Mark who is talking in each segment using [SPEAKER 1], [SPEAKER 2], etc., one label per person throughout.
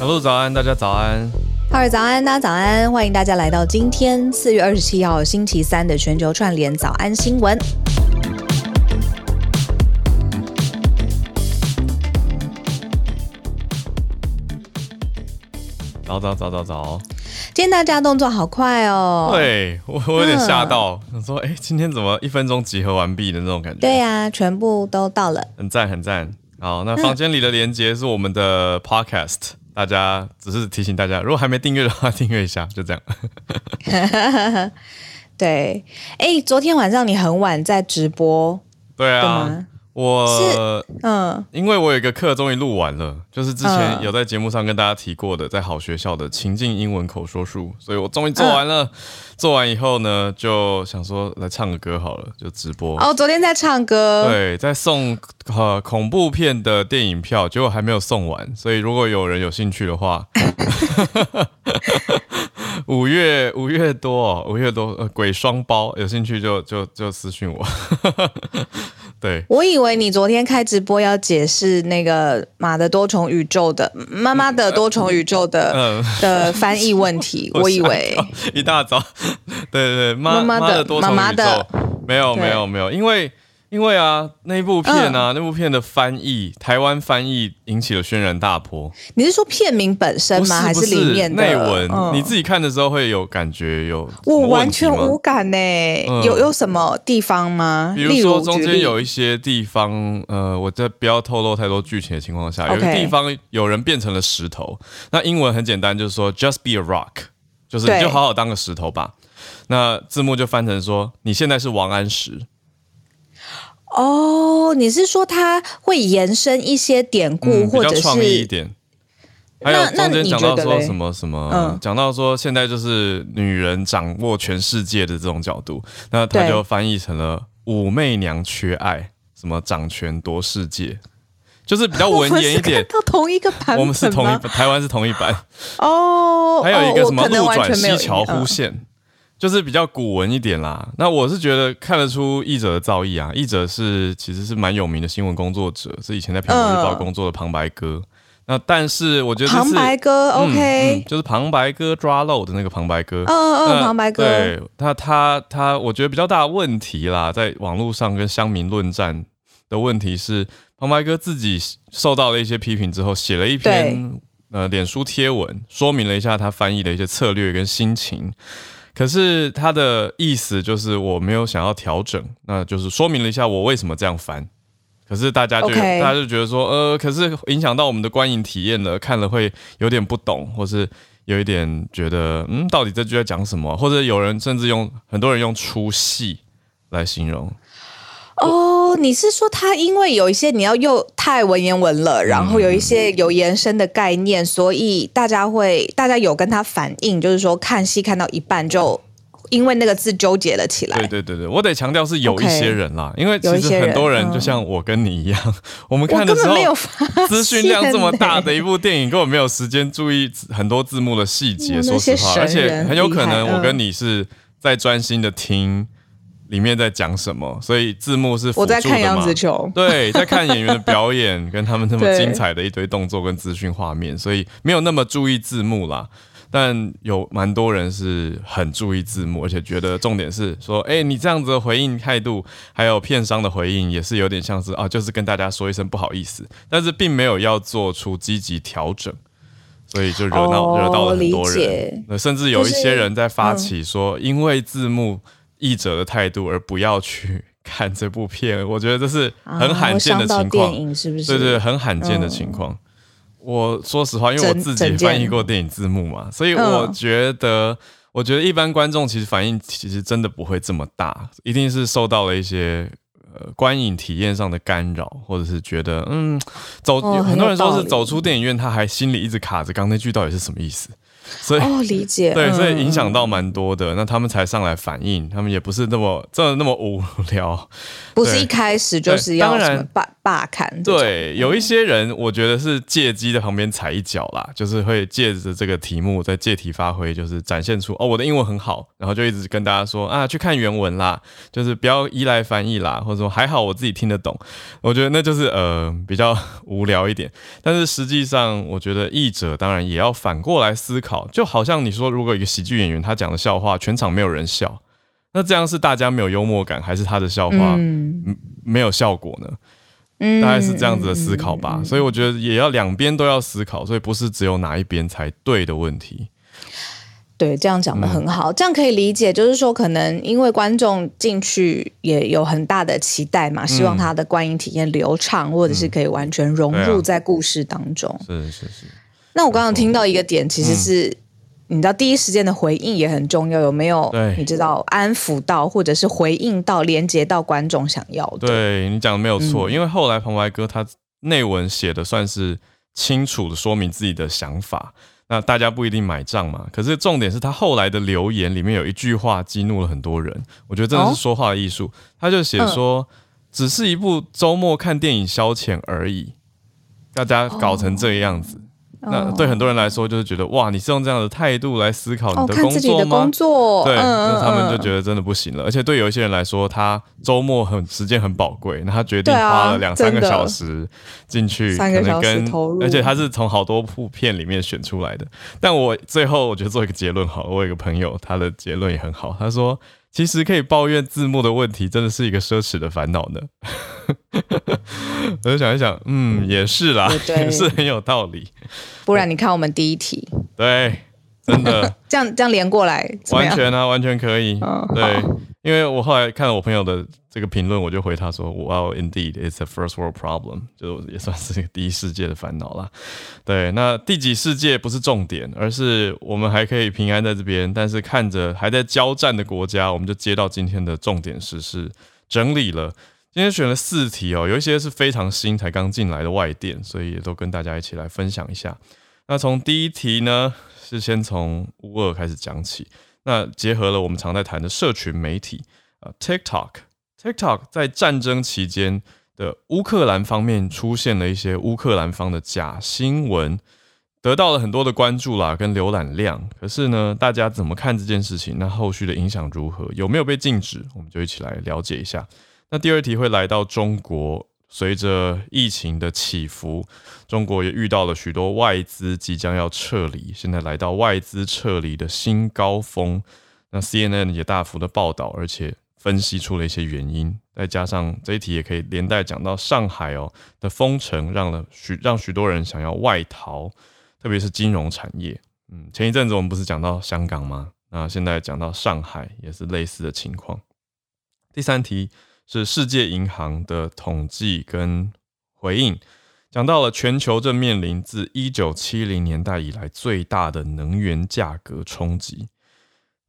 [SPEAKER 1] Hello，早安，大家早安。
[SPEAKER 2] 哈喽，早安，大家早安，欢迎大家来到今天四月二十七号星期三的全球串联早安新闻。
[SPEAKER 1] 早早早早早！
[SPEAKER 2] 今天大家动作好快哦。
[SPEAKER 1] 对，我我有点吓到，想、嗯、说，哎，今天怎么一分钟集合完毕的那种感觉？
[SPEAKER 2] 对呀、啊，全部都到了，
[SPEAKER 1] 很赞很赞。好，那房间里的连接是我们的 Podcast。大家只是提醒大家，如果还没订阅的话，订阅一下，就这样。
[SPEAKER 2] 对，哎、欸，昨天晚上你很晚在直播，
[SPEAKER 1] 对啊。我嗯，因为我有一个课终于录完了，就是之前有在节目上跟大家提过的，在好学校的情境英文口说术，所以我终于做完了。嗯、做完以后呢，就想说来唱个歌好了，就直播。
[SPEAKER 2] 哦，昨天在唱歌，
[SPEAKER 1] 对，在送呃恐怖片的电影票，结果还没有送完，所以如果有人有兴趣的话，五月五月多哦，五月多呃鬼双胞有兴趣就就就私讯我。对，
[SPEAKER 2] 我以为你昨天开直播要解释那个马的多重宇宙的妈妈的多重宇宙的、嗯、的翻译问题，我以为。
[SPEAKER 1] 一大早，对对对，妈妈的多重宇宙，没有没有没有，因为。因为啊，那部片啊，嗯、那部片的翻译，台湾翻译引起了轩然大波。
[SPEAKER 2] 你是说片名本身吗？还是里面的
[SPEAKER 1] 内文、嗯？你自己看的时候会有感觉有？
[SPEAKER 2] 我完全无感呢、嗯。有有什么地方吗？
[SPEAKER 1] 比如说中间有一些地方，呃，我在不要透露太多剧情的情况下，有一个地方有人变成了石头。那英文很简单，就是说 “just be a rock”，就是你就好好当个石头吧。那字幕就翻成说：“你现在是王安石。”
[SPEAKER 2] 哦，你是说他会延伸一些典故，嗯、或者是比较创意一点？
[SPEAKER 1] 还有中间讲到说什么什么，讲到说现在就是女人掌握全世界的这种角度，那他就翻译成了“武媚娘缺爱”，什么掌权夺世界，就是比较文言一点。
[SPEAKER 2] 到同一个版本，
[SPEAKER 1] 我们是同一台湾是同一版
[SPEAKER 2] 哦。
[SPEAKER 1] 还有一个什么“路转溪桥忽现”。就是比较古文一点啦，那我是觉得看得出译者的造诣啊。译者是其实是蛮有名的新闻工作者，是以前在《苹果日报》工作的旁白哥。那但是我觉得
[SPEAKER 2] 旁白哥，OK，、就是
[SPEAKER 1] 旁白哥抓漏的那个旁白哥。
[SPEAKER 2] 嗯嗯，旁白哥。
[SPEAKER 1] 对他他他，我觉得比较大的问题啦，在网络上跟乡民论战的问题是，旁白哥自己受到了一些批评之后，写了一篇呃脸书贴文，说明了一下他翻译的一些策略跟心情。可是他的意思就是我没有想要调整，那就是说明了一下我为什么这样翻。可是大家就.大家就觉得说，呃，可是影响到我们的观影体验了，看了会有点不懂，或是有一点觉得，嗯，到底这句在讲什么？或者有人甚至用很多人用出戏来形容。
[SPEAKER 2] 哦，你是说他因为有一些你要又太文言文了，然后有一些有延伸的概念，所以大家会大家有跟他反映，就是说看戏看到一半就因为那个字纠结了起来。
[SPEAKER 1] 对对对对，我得强调是有一些人啦，因为其实很多人就像我跟你一样，我们看的时候资讯量这么大的一部电影，根本没有时间注意很多字幕的细节。说实话，而且很有可能我跟你是在专心的听。里面在讲什么？所以字幕是辅助的嘛？
[SPEAKER 2] 我在看杨紫琼，
[SPEAKER 1] 对，在看演员的表演，跟他们那么精彩的一堆动作跟资讯画面，所以没有那么注意字幕啦。但有蛮多人是很注意字幕，而且觉得重点是说，哎、欸，你这样子的回应态度，还有片商的回应，也是有点像是啊，就是跟大家说一声不好意思，但是并没有要做出积极调整，所以就惹恼惹到了很多人。甚至有一些人在发起说，因为字幕。译者的态度，而不要去看这部片，我觉得这是很罕见的情况。
[SPEAKER 2] 电影是不是？
[SPEAKER 1] 对对，很罕见的情况。我说实话，因为我自己翻译过电影字幕嘛，所以我觉得，我觉得一般观众其实反应其实真的不会这么大，一定是受到了一些呃观影体验上的干扰，或者是觉得嗯走，很多人说是走出电影院，他还心里一直卡着刚那句到底是什么意思。所以
[SPEAKER 2] 哦，理解。
[SPEAKER 1] 对，所以影响到蛮多的，那他们才上来反映，他们也不是那么真的那么无聊，
[SPEAKER 2] 不是一开始就是要什么罢罢看。
[SPEAKER 1] 对，有一些人我觉得是借机在旁边踩一脚啦，就是会借着这个题目在借题发挥，就是展现出哦，我的英文很好，然后就一直跟大家说啊，去看原文啦，就是不要依赖翻译啦，或者说还好我自己听得懂。我觉得那就是呃比较 无聊一点，但是实际上我觉得译者当然也要反过来思考，就好像你说，如果一个喜剧演员他讲的笑话全场没有人笑，那这样是大家没有幽默感，还是他的笑话没有效果呢？嗯，大概是这样子的思考吧。所以我觉得也要两边都要思考，所以不是只有哪一边才对的问题。
[SPEAKER 2] 对，这样讲的很好，嗯、这样可以理解，就是说，可能因为观众进去也有很大的期待嘛，希望他的观影体验流畅，嗯、或者是可以完全融入在故事当中。
[SPEAKER 1] 嗯、是是是。
[SPEAKER 2] 那我刚刚听到一个点，其实是、嗯、你知道，第一时间的回应也很重要，有没有？你知道安抚到，或者是回应到，连接到观众想要的？
[SPEAKER 1] 对，你讲的没有错，嗯、因为后来旁白哥他内文写的算是清楚的说明自己的想法。那大家不一定买账嘛，可是重点是他后来的留言里面有一句话激怒了很多人，我觉得真的是说话的艺术。哦、他就写说，只是一部周末看电影消遣而已，大家搞成这个样子。哦那对很多人来说，就是觉得哇，你是用这样的态度来思考你的工作吗？
[SPEAKER 2] 工作
[SPEAKER 1] 对，那他们就觉得真的不行了。而且对有一些人来说，他周末很时间很宝贵，那他决定花了两三个小时进去，可能跟，而且他是从好多部片里面选出来的。但我最后我觉得做一个结论好，我有一个朋友，他的结论也很好，他说。其实可以抱怨字幕的问题，真的是一个奢侈的烦恼呢。我就想一想，嗯，也是啦，也是很有道理。
[SPEAKER 2] 不然你看我们第一题，
[SPEAKER 1] 对，真的
[SPEAKER 2] 这样这样连过来，
[SPEAKER 1] 完全啊，完全可以。哦、对。因为我后来看了我朋友的这个评论，我就回他说：“Well, indeed, it's a first world problem，就也算是第一世界的烦恼啦。”对，那第几世界不是重点，而是我们还可以平安在这边。但是看着还在交战的国家，我们就接到今天的重点时事整理了。今天选了四题哦，有一些是非常新才刚进来的外电，所以也都跟大家一起来分享一下。那从第一题呢，是先从乌俄开始讲起。那结合了我们常在谈的社群媒体啊，TikTok，TikTok 在战争期间的乌克兰方面出现了一些乌克兰方的假新闻，得到了很多的关注啦，跟浏览量。可是呢，大家怎么看这件事情？那后续的影响如何？有没有被禁止？我们就一起来了解一下。那第二题会来到中国。随着疫情的起伏，中国也遇到了许多外资即将要撤离，现在来到外资撤离的新高峰。那 CNN 也大幅的报道，而且分析出了一些原因。再加上这一题也可以连带讲到上海哦的封城，让了许让许多人想要外逃，特别是金融产业。嗯，前一阵子我们不是讲到香港吗？那现在讲到上海也是类似的情况。第三题。是世界银行的统计跟回应，讲到了全球正面临自一九七零年代以来最大的能源价格冲击。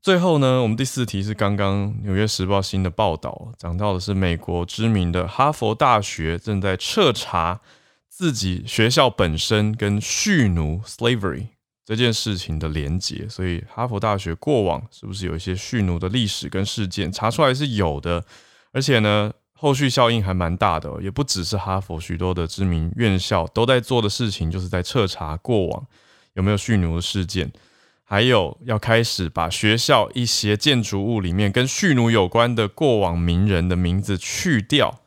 [SPEAKER 1] 最后呢，我们第四题是刚刚纽约时报新的报道，讲到的是美国知名的哈佛大学正在彻查自己学校本身跟蓄奴 （slavery） 这件事情的连结。所以哈佛大学过往是不是有一些蓄奴的历史跟事件？查出来是有的。而且呢，后续效应还蛮大的哦，也不只是哈佛，许多的知名院校都在做的事情，就是在彻查过往有没有蓄奴的事件，还有要开始把学校一些建筑物里面跟蓄奴有关的过往名人的名字去掉。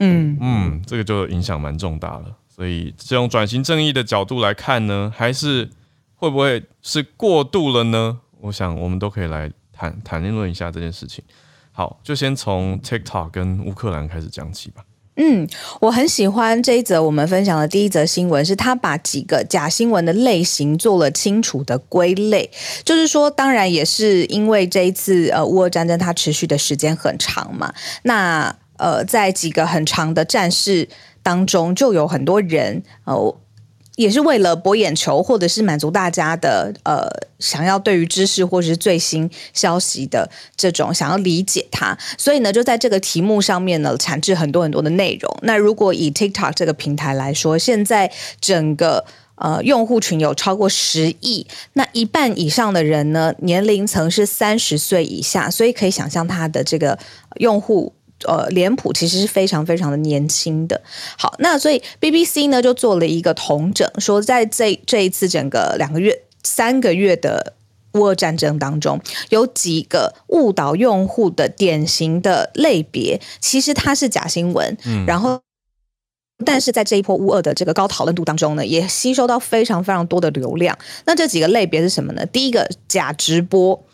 [SPEAKER 1] 嗯嗯，这个就影响蛮重大了。所以，这种转型正义的角度来看呢，还是会不会是过度了呢？我想我们都可以来谈谈论一下这件事情。好，就先从 TikTok 跟乌克兰开始讲起吧。
[SPEAKER 2] 嗯，我很喜欢这一则我们分享的第一则新闻，是他把几个假新闻的类型做了清楚的归类。就是说，当然也是因为这一次呃乌俄战争它持续的时间很长嘛，那呃在几个很长的战事当中，就有很多人呃。也是为了博眼球，或者是满足大家的呃想要对于知识或者是最新消息的这种想要理解它，所以呢，就在这个题目上面呢产制很多很多的内容。那如果以 TikTok 这个平台来说，现在整个呃用户群有超过十亿，那一半以上的人呢，年龄层是三十岁以下，所以可以想象他的这个用户。呃，脸谱其实是非常非常的年轻的。好，那所以 BBC 呢就做了一个统整，说在这这一次整个两个月、三个月的乌俄战争当中，有几个误导用户的典型的类别，其实它是假新闻。嗯，然后，但是在这一波乌俄的这个高讨论度当中呢，也吸收到非常非常多的流量。那这几个类别是什么呢？第一个假直播。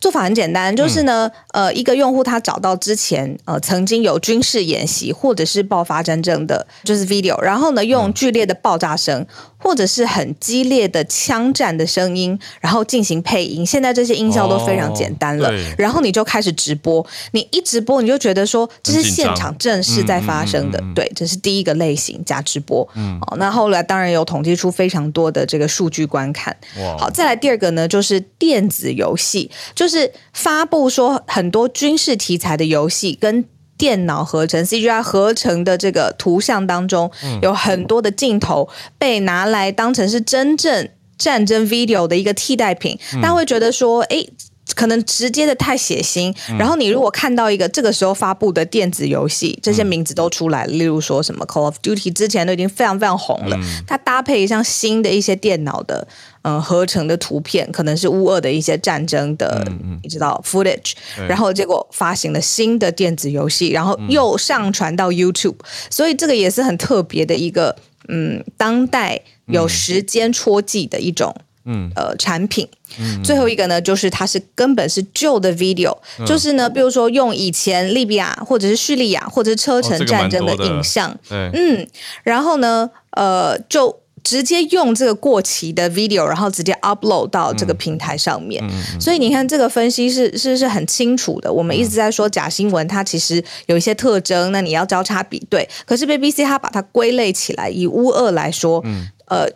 [SPEAKER 2] 做法很简单，就是呢，嗯、呃，一个用户他找到之前呃曾经有军事演习或者是爆发战争的，就是 video，然后呢用剧烈的爆炸声。或者是很激烈的枪战的声音，然后进行配音。现在这些音效都非常简单了，哦、然后你就开始直播。你一直播，你就觉得说这是现场正式在发生的。对，这是第一个类型假直播。嗯，好，那后来当然有统计出非常多的这个数据观看。好，再来第二个呢，就是电子游戏，就是发布说很多军事题材的游戏跟。电脑合成 CGI 合成的这个图像当中，有很多的镜头被拿来当成是真正战争 video 的一个替代品，大家会觉得说，哎。可能直接的太血腥，然后你如果看到一个这个时候发布的电子游戏，这些名字都出来了，例如说什么 Call of Duty 之前都已经非常非常红了，它搭配像新的一些电脑的嗯合成的图片，可能是乌俄的一些战争的，你知道 footage，然后结果发行了新的电子游戏，然后又上传到 YouTube，所以这个也是很特别的一个嗯当代有时间戳记的一种。嗯，呃，产品，嗯，最后一个呢，就是它是根本是旧的 video，嗯，就是呢，比如说用以前利比亚或者是叙利亚或者是车臣战争的影像，嗯，然后呢，呃，就直接用这个过期的 video，然后直接 upload 到这个平台上面，嗯，所以你看这个分析是是是很清楚的。我们一直在说假新闻，它其实有一些特征，那你要交叉比对。可是 BBC 它把它归类起来，以乌二来说，嗯，呃，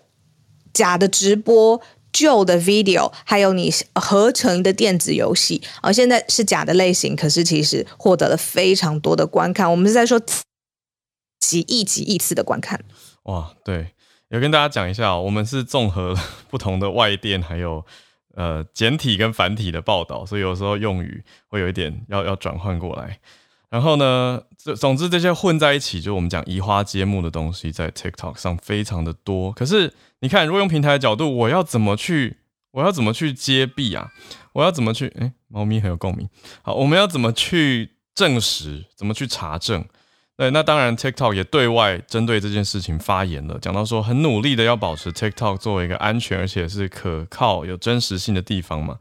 [SPEAKER 2] 假的直播。旧的 video，还有你合成的电子游戏，啊，现在是假的类型，可是其实获得了非常多的观看。我们是在说几亿、几亿次的观看。
[SPEAKER 1] 哇，对，有跟大家讲一下，我们是综合 不同的外电，还有呃简体跟繁体的报道，所以有时候用语会有一点要要转换过来。然后呢，这总之这些混在一起，就我们讲移花接木的东西，在 TikTok 上非常的多。可是你看，如果用平台的角度，我要怎么去，我要怎么去揭弊啊？我要怎么去？诶，猫咪很有共鸣。好，我们要怎么去证实？怎么去查证？对，那当然 TikTok 也对外针对这件事情发言了，讲到说很努力的要保持 TikTok 作为一个安全而且是可靠、有真实性的地方嘛。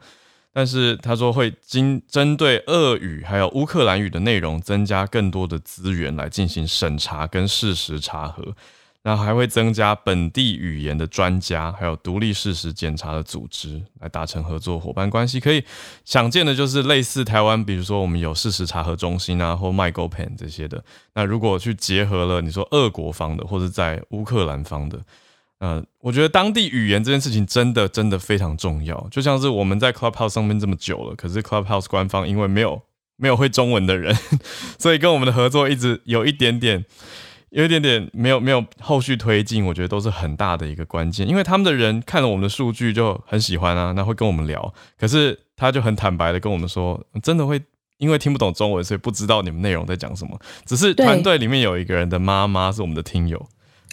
[SPEAKER 1] 但是他说会经针对俄语还有乌克兰语的内容增加更多的资源来进行审查跟事实查核，然后还会增加本地语言的专家，还有独立事实检查的组织来达成合作伙伴关系。可以想见的就是类似台湾，比如说我们有事实查核中心啊，或 MyGoPen 这些的。那如果去结合了你说俄国方的，或者在乌克兰方的。嗯、我觉得当地语言这件事情真的真的非常重要，就像是我们在 Clubhouse 上面这么久了，可是 Clubhouse 官方因为没有没有会中文的人，所以跟我们的合作一直有一点点，有一点点没有没有后续推进，我觉得都是很大的一个关键，因为他们的人看了我们的数据就很喜欢啊，那会跟我们聊，可是他就很坦白的跟我们说，真的会因为听不懂中文，所以不知道你们内容在讲什么，只是团队里面有一个人的妈妈是我们的听友。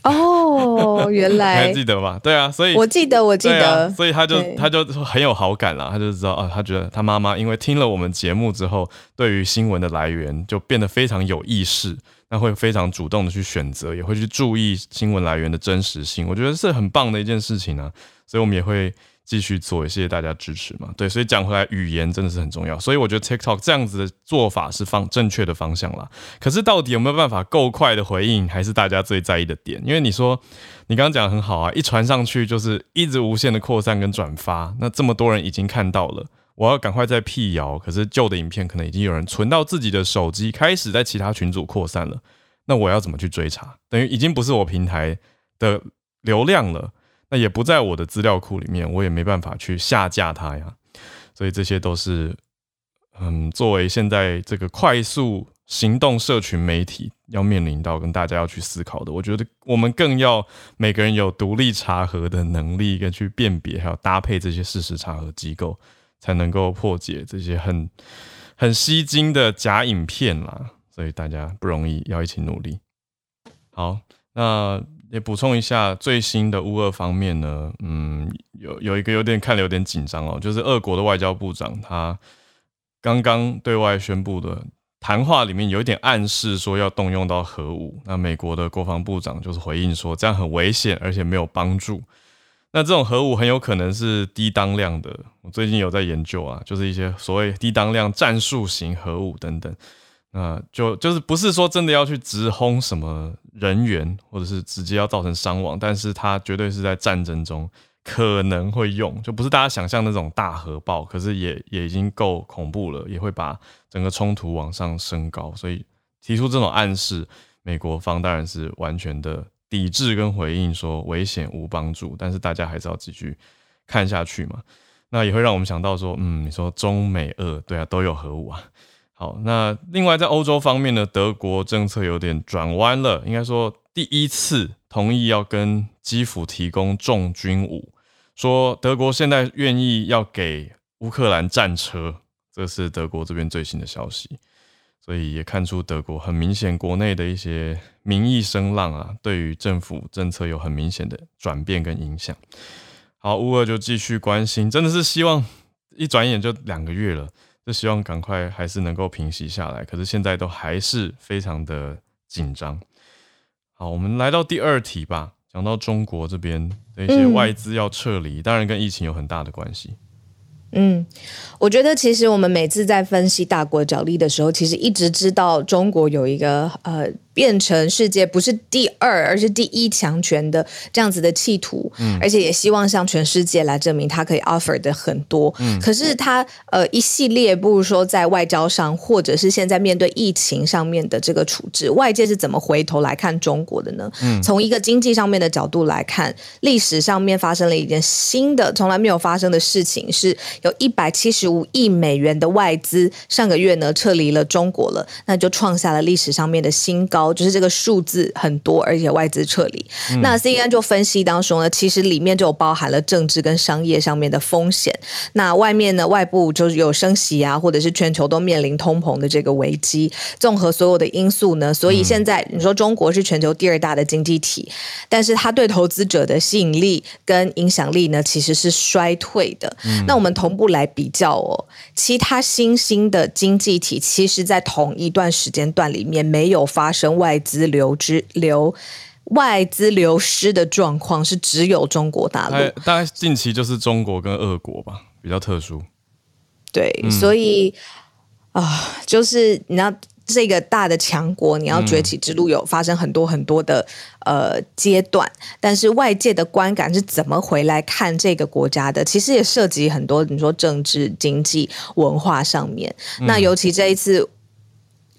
[SPEAKER 2] 哦，原来你
[SPEAKER 1] 还记得吧？对啊，所以
[SPEAKER 2] 我记得，我记得，
[SPEAKER 1] 啊、所以他就他就很有好感了，他就知道啊，他觉得他妈妈因为听了我们节目之后，对于新闻的来源就变得非常有意识，那会非常主动的去选择，也会去注意新闻来源的真实性，我觉得是很棒的一件事情啊，所以我们也会。继续做，也谢谢大家支持嘛。对，所以讲回来，语言真的是很重要。所以我觉得 TikTok 这样子的做法是方正确的方向啦。可是到底有没有办法够快的回应，还是大家最在意的点？因为你说你刚刚讲的很好啊，一传上去就是一直无限的扩散跟转发，那这么多人已经看到了，我要赶快再辟谣。可是旧的影片可能已经有人存到自己的手机，开始在其他群组扩散了。那我要怎么去追查？等于已经不是我平台的流量了。那也不在我的资料库里面，我也没办法去下架它呀。所以这些都是，嗯，作为现在这个快速行动社群媒体，要面临到跟大家要去思考的。我觉得我们更要每个人有独立查核的能力，跟去辨别还有搭配这些事实查核机构，才能够破解这些很很吸睛的假影片啦。所以大家不容易，要一起努力。好，那。也补充一下最新的乌俄方面呢，嗯，有有一个有点看了有点紧张哦，就是俄国的外交部长他刚刚对外宣布的谈话里面有一点暗示说要动用到核武，那美国的国防部长就是回应说这样很危险，而且没有帮助。那这种核武很有可能是低当量的，我最近有在研究啊，就是一些所谓低当量战术型核武等等。那就就是不是说真的要去直轰什么人员，或者是直接要造成伤亡，但是它绝对是在战争中可能会用，就不是大家想象那种大核爆，可是也也已经够恐怖了，也会把整个冲突往上升高，所以提出这种暗示，美国方当然是完全的抵制跟回应，说危险无帮助，但是大家还是要继续看下去嘛。那也会让我们想到说，嗯，你说中美俄，对啊，都有核武啊。好，那另外在欧洲方面呢，德国政策有点转弯了，应该说第一次同意要跟基辅提供重军武，说德国现在愿意要给乌克兰战车，这是德国这边最新的消息，所以也看出德国很明显国内的一些民意声浪啊，对于政府政策有很明显的转变跟影响。好，乌俄就继续关心，真的是希望一转眼就两个月了。就希望赶快还是能够平息下来，可是现在都还是非常的紧张。好，我们来到第二题吧，讲到中国这边的一些外资要撤离，当然跟疫情有很大的关系。
[SPEAKER 2] 嗯，我觉得其实我们每次在分析大国角力的时候，其实一直知道中国有一个呃。变成世界不是第二，而是第一强权的这样子的企图，嗯，而且也希望向全世界来证明他可以 offer 的很多。嗯，可是他呃一系列，不如说在外交上，或者是现在面对疫情上面的这个处置，外界是怎么回头来看中国的呢？嗯，从一个经济上面的角度来看，历史上面发生了一件新的从来没有发生的事情，是有一百七十五亿美元的外资上个月呢撤离了中国了，那就创下了历史上面的新高。就是这个数字很多，而且外资撤离。嗯、那 CNN 就分析当中呢，其实里面就包含了政治跟商业上面的风险。那外面呢，外部就是有升息啊，或者是全球都面临通膨的这个危机。综合所有的因素呢，所以现在你说中国是全球第二大的经济体，但是它对投资者的吸引力跟影响力呢，其实是衰退的。嗯、那我们同步来比较哦，其他新兴的经济体，其实在同一段时间段里面没有发生。外资流之流，外资流失的状况是只有中国大陆，
[SPEAKER 1] 大概近期就是中国跟俄国吧，比较特殊。
[SPEAKER 2] 对，嗯、所以啊、呃，就是你要这个大的强国，你要崛起之路有发生很多很多的呃阶段，但是外界的观感是怎么回来看这个国家的？其实也涉及很多，你说政治、经济、文化上面。嗯、那尤其这一次。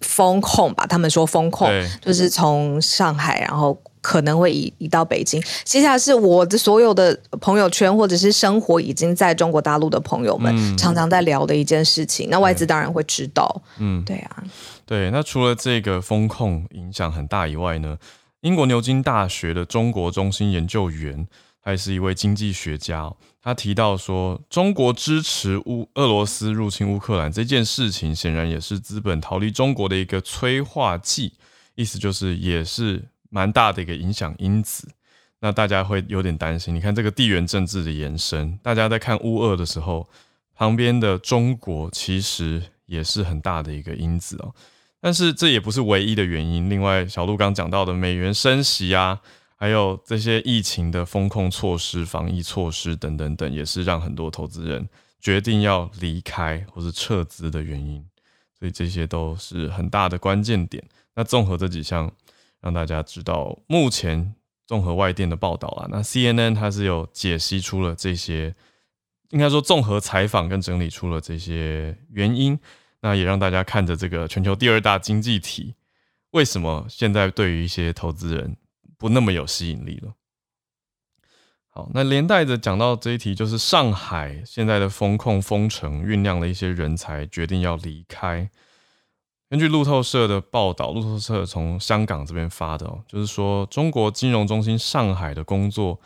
[SPEAKER 2] 封控吧，他们说风控就是从上海，然后可能会移移到北京。接下来是我的所有的朋友圈或者是生活已经在中国大陆的朋友们、嗯、常常在聊的一件事情。那外资当然会知道，嗯，对啊，
[SPEAKER 1] 对。那除了这个风控影响很大以外呢，英国牛津大学的中国中心研究员，还是一位经济学家。他提到说，中国支持乌俄罗斯入侵乌克兰这件事情，显然也是资本逃离中国的一个催化剂，意思就是也是蛮大的一个影响因子。那大家会有点担心，你看这个地缘政治的延伸，大家在看乌俄的时候，旁边的中国其实也是很大的一个因子哦。但是这也不是唯一的原因。另外，小鹿刚讲到的美元升息啊。还有这些疫情的风控措施、防疫措施等等等，也是让很多投资人决定要离开或是撤资的原因。所以这些都是很大的关键点。那综合这几项，让大家知道，目前综合外电的报道啊，那 CNN 它是有解析出了这些，应该说综合采访跟整理出了这些原因。那也让大家看着这个全球第二大经济体，为什么现在对于一些投资人，不那么有吸引力了。好，那连带着讲到这一题，就是上海现在的封控封城，酝酿了一些人才决定要离开。根据路透社的报道，路透社从香港这边发的哦，就是说中国金融中心上海的工作，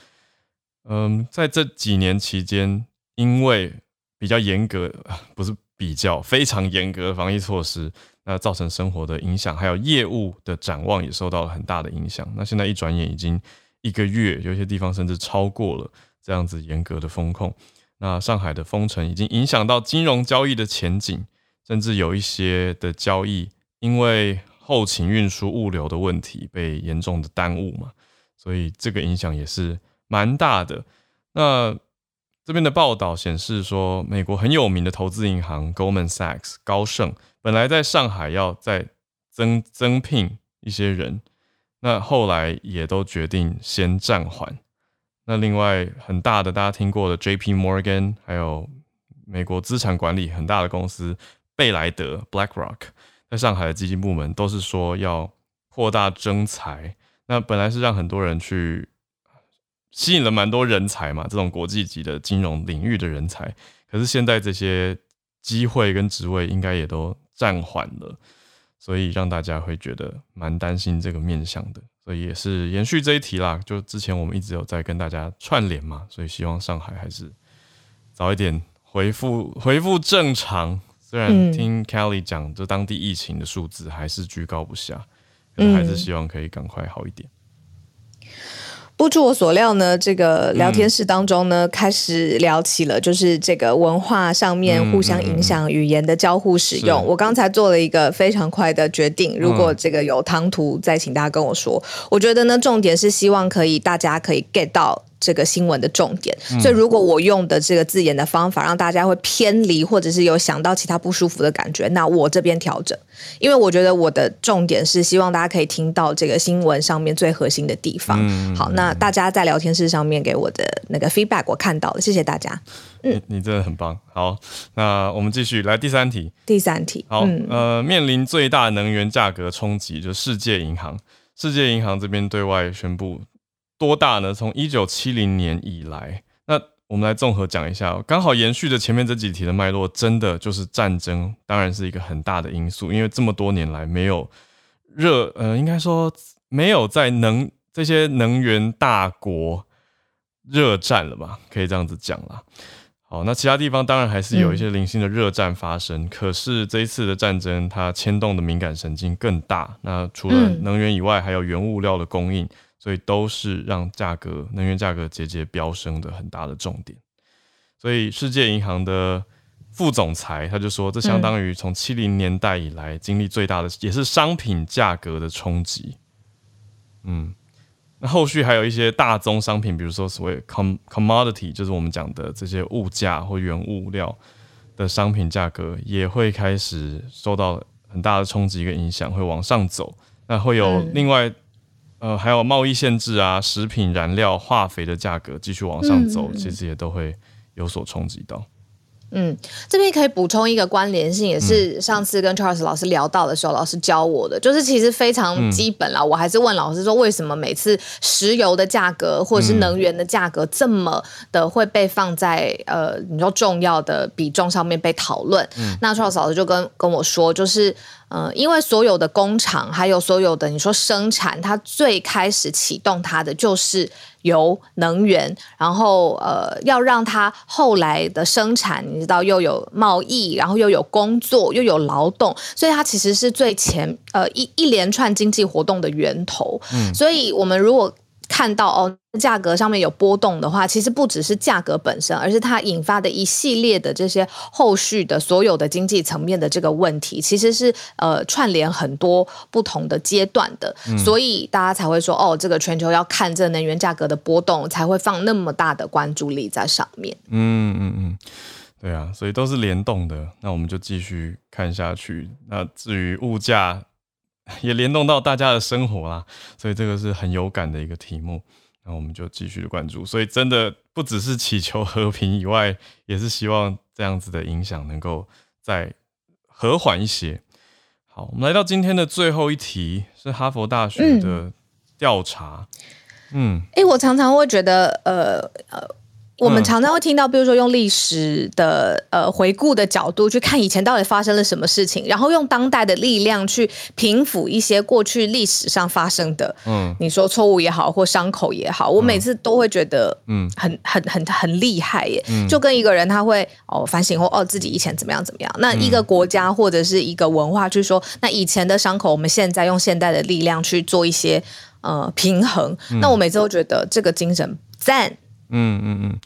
[SPEAKER 1] 嗯，在这几年期间，因为比较严格，不是比较，非常严格的防疫措施，那造成生活的影响，还有业务的展望也受到了很大的影响。那现在一转眼已经一个月，有些地方甚至超过了这样子严格的风控。那上海的封城已经影响到金融交易的前景，甚至有一些的交易因为后勤运输物流的问题被严重的耽误嘛，所以这个影响也是蛮大的。那这边的报道显示说，美国很有名的投资银行 Goldman Sachs 高盛本来在上海要再增增聘一些人，那后来也都决定先暂缓。那另外很大的大家听过的 J.P. Morgan，还有美国资产管理很大的公司贝莱德 BlackRock，在上海的基金部门都是说要扩大征才。那本来是让很多人去吸引了蛮多人才嘛，这种国际级的金融领域的人才。可是现在这些机会跟职位应该也都暂缓了，所以让大家会觉得蛮担心这个面向的。所以也是延续这一题啦，就之前我们一直有在跟大家串联嘛，所以希望上海还是早一点恢复恢复正常。虽然听 Kelly 讲，就当地疫情的数字还是居高不下，可还是希望可以赶快好一点。
[SPEAKER 2] 不出我所料呢，这个聊天室当中呢，嗯、开始聊起了就是这个文化上面互相影响语言的交互使用。嗯嗯、我刚才做了一个非常快的决定，如果这个有唐突，再请大家跟我说。嗯、我觉得呢，重点是希望可以大家可以 get 到。这个新闻的重点，所以如果我用的这个字眼的方法让大家会偏离，或者是有想到其他不舒服的感觉，那我这边调整，因为我觉得我的重点是希望大家可以听到这个新闻上面最核心的地方。好，那大家在聊天室上面给我的那个 feedback 我看到了，谢谢大家。嗯，
[SPEAKER 1] 你真的很棒。好，那我们继续来第三题。
[SPEAKER 2] 第三题，
[SPEAKER 1] 好，嗯、呃，面临最大能源价格冲击，就世界银行，世界银行这边对外宣布。多大呢？从一九七零年以来，那我们来综合讲一下，刚好延续着前面这几题的脉络，真的就是战争，当然是一个很大的因素，因为这么多年来没有热，呃，应该说没有在能这些能源大国热战了吧，可以这样子讲啦。好，那其他地方当然还是有一些零星的热战发生，嗯、可是这一次的战争，它牵动的敏感神经更大。那除了能源以外，还有原物料的供应。所以都是让价格、能源价格节节飙升的很大的重点。所以世界银行的副总裁他就说，这相当于从七零年代以来经历最大的，也是商品价格的冲击。嗯，那后续还有一些大宗商品，比如说所谓 com commodity，就是我们讲的这些物价或原物料的商品价格，也会开始受到很大的冲击跟影响，会往上走。那会有另外。呃，还有贸易限制啊，食品、燃料、化肥的价格继续往上走，嗯、其实也都会有所冲击到。
[SPEAKER 2] 嗯，这边可以补充一个关联性，也是上次跟 Charles 老师聊到的时候，老师教我的，就是其实非常基本啦。嗯、我还是问老师说，为什么每次石油的价格或者是能源的价格这么的会被放在呃你说重要的比重上面被讨论？嗯、那 Charles 老师就跟跟我说，就是呃，因为所有的工厂还有所有的你说生产，它最开始启动它的就是。由能源，然后呃，要让它后来的生产，你知道又有贸易，然后又有工作，又有劳动，所以它其实是最前呃一一连串经济活动的源头。嗯，所以我们如果看到哦，价格上面有波动的话，其实不只是价格本身，而是它引发的一系列的这些后续的所有的经济层面的这个问题，其实是呃串联很多不同的阶段的，嗯、所以大家才会说哦，这个全球要看这能源价格的波动，才会放那么大的关注力在上面。
[SPEAKER 1] 嗯嗯嗯，对啊，所以都是联动的。那我们就继续看下去。那至于物价。也联动到大家的生活啦，所以这个是很有感的一个题目。那我们就继续的关注。所以真的不只是祈求和平以外，也是希望这样子的影响能够再和缓一些。好，我们来到今天的最后一题，是哈佛大学的调查。嗯，
[SPEAKER 2] 诶、嗯欸，我常常会觉得，呃呃。我们常常会听到，比如说用历史的呃回顾的角度去看以前到底发生了什么事情，然后用当代的力量去平复一些过去历史上发生的，嗯，你说错误也好或伤口也好，我每次都会觉得，嗯，很很很很厉害耶，嗯，就跟一个人他会哦反省或哦自己以前怎么样怎么样，那一个国家或者是一个文化去说，那以前的伤口，我们现在用现代的力量去做一些呃平衡，那我每次都觉得这个精神赞。
[SPEAKER 1] 嗯嗯嗯，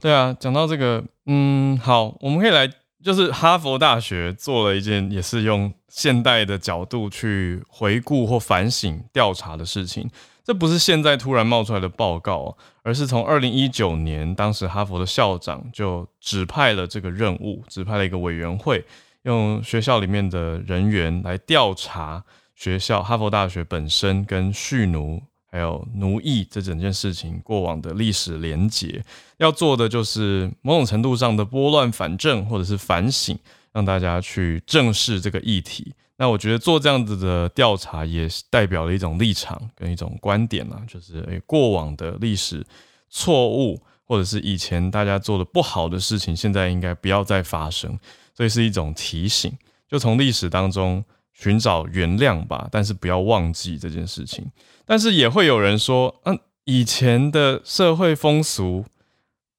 [SPEAKER 1] 对啊，讲到这个，嗯，好，我们可以来，就是哈佛大学做了一件也是用现代的角度去回顾或反省调查的事情。这不是现在突然冒出来的报告，而是从二零一九年，当时哈佛的校长就指派了这个任务，指派了一个委员会，用学校里面的人员来调查学校哈佛大学本身跟蓄奴。还有奴役这整件事情过往的历史连结，要做的就是某种程度上的拨乱反正，或者是反省，让大家去正视这个议题。那我觉得做这样子的调查，也代表了一种立场跟一种观点啊，就是诶，过往的历史错误，或者是以前大家做的不好的事情，现在应该不要再发生，所以是一种提醒，就从历史当中寻找原谅吧，但是不要忘记这件事情。但是也会有人说，嗯，以前的社会风俗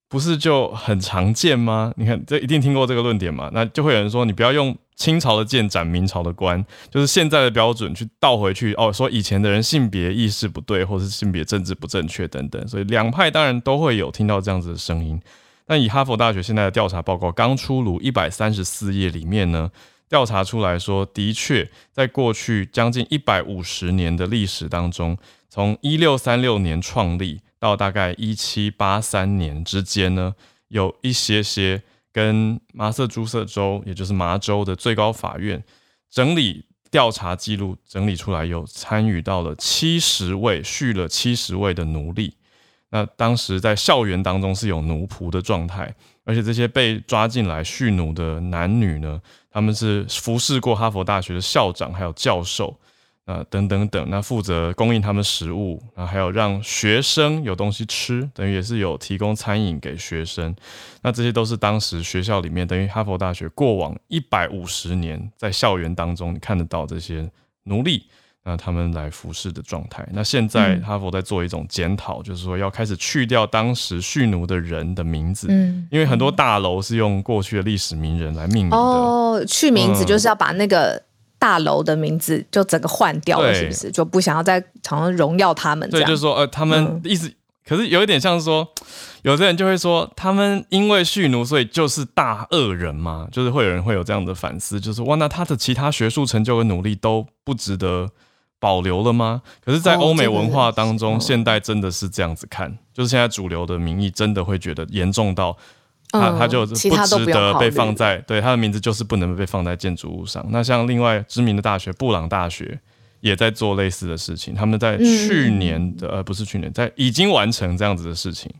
[SPEAKER 1] 不是就很常见吗？你看，这一定听过这个论点嘛？那就会有人说，你不要用清朝的剑斩明朝的官，就是现在的标准去倒回去哦，说以前的人性别意识不对，或是性别政治不正确等等。所以两派当然都会有听到这样子的声音。但以哈佛大学现在的调查报告刚出炉一百三十四页里面呢，调查出来说，的确，在过去将近一百五十年的历史当中，从一六三六年创立到大概一七八三年之间呢，有一些些跟麻瑟诸塞州，也就是麻州的最高法院整理调查记录，整理出来有参与到了七十位，蓄了七十位的奴隶。那当时在校园当中是有奴仆的状态，而且这些被抓进来蓄奴的男女呢，他们是服侍过哈佛大学的校长，还有教授，啊、等等等，那负责供应他们食物，啊还有让学生有东西吃，等于也是有提供餐饮给学生。那这些都是当时学校里面，等于哈佛大学过往一百五十年在校园当中你看得到这些奴隶，那他们来服侍的状态。那现在哈佛在做一种检讨，嗯、就是说要开始去掉当时蓄奴的人的名字，嗯，因为很多大楼是用过去的历史名人来命名的。哦，
[SPEAKER 2] 去名字就是要把那个大楼的名字就整个换掉了，是不是？就不想要再常常荣耀他们。
[SPEAKER 1] 对，就是说，呃，他们意思，嗯、可是有一点像是说，有的人就会说，他们因为蓄奴，所以就是大恶人嘛，就是会有人会有这样的反思，就是哇，那他的其他学术成就跟努力都不值得。保留了吗？可是，在欧美文化当中，现代真的是这样子看，就是现在主流的民意真的会觉得严重到他，他就不值得被放在对他的名字就是不能被放在建筑物上。那像另外知名的大学布朗大学也在做类似的事情，他们在去年的呃不是去年，在已经完成这样子的事情。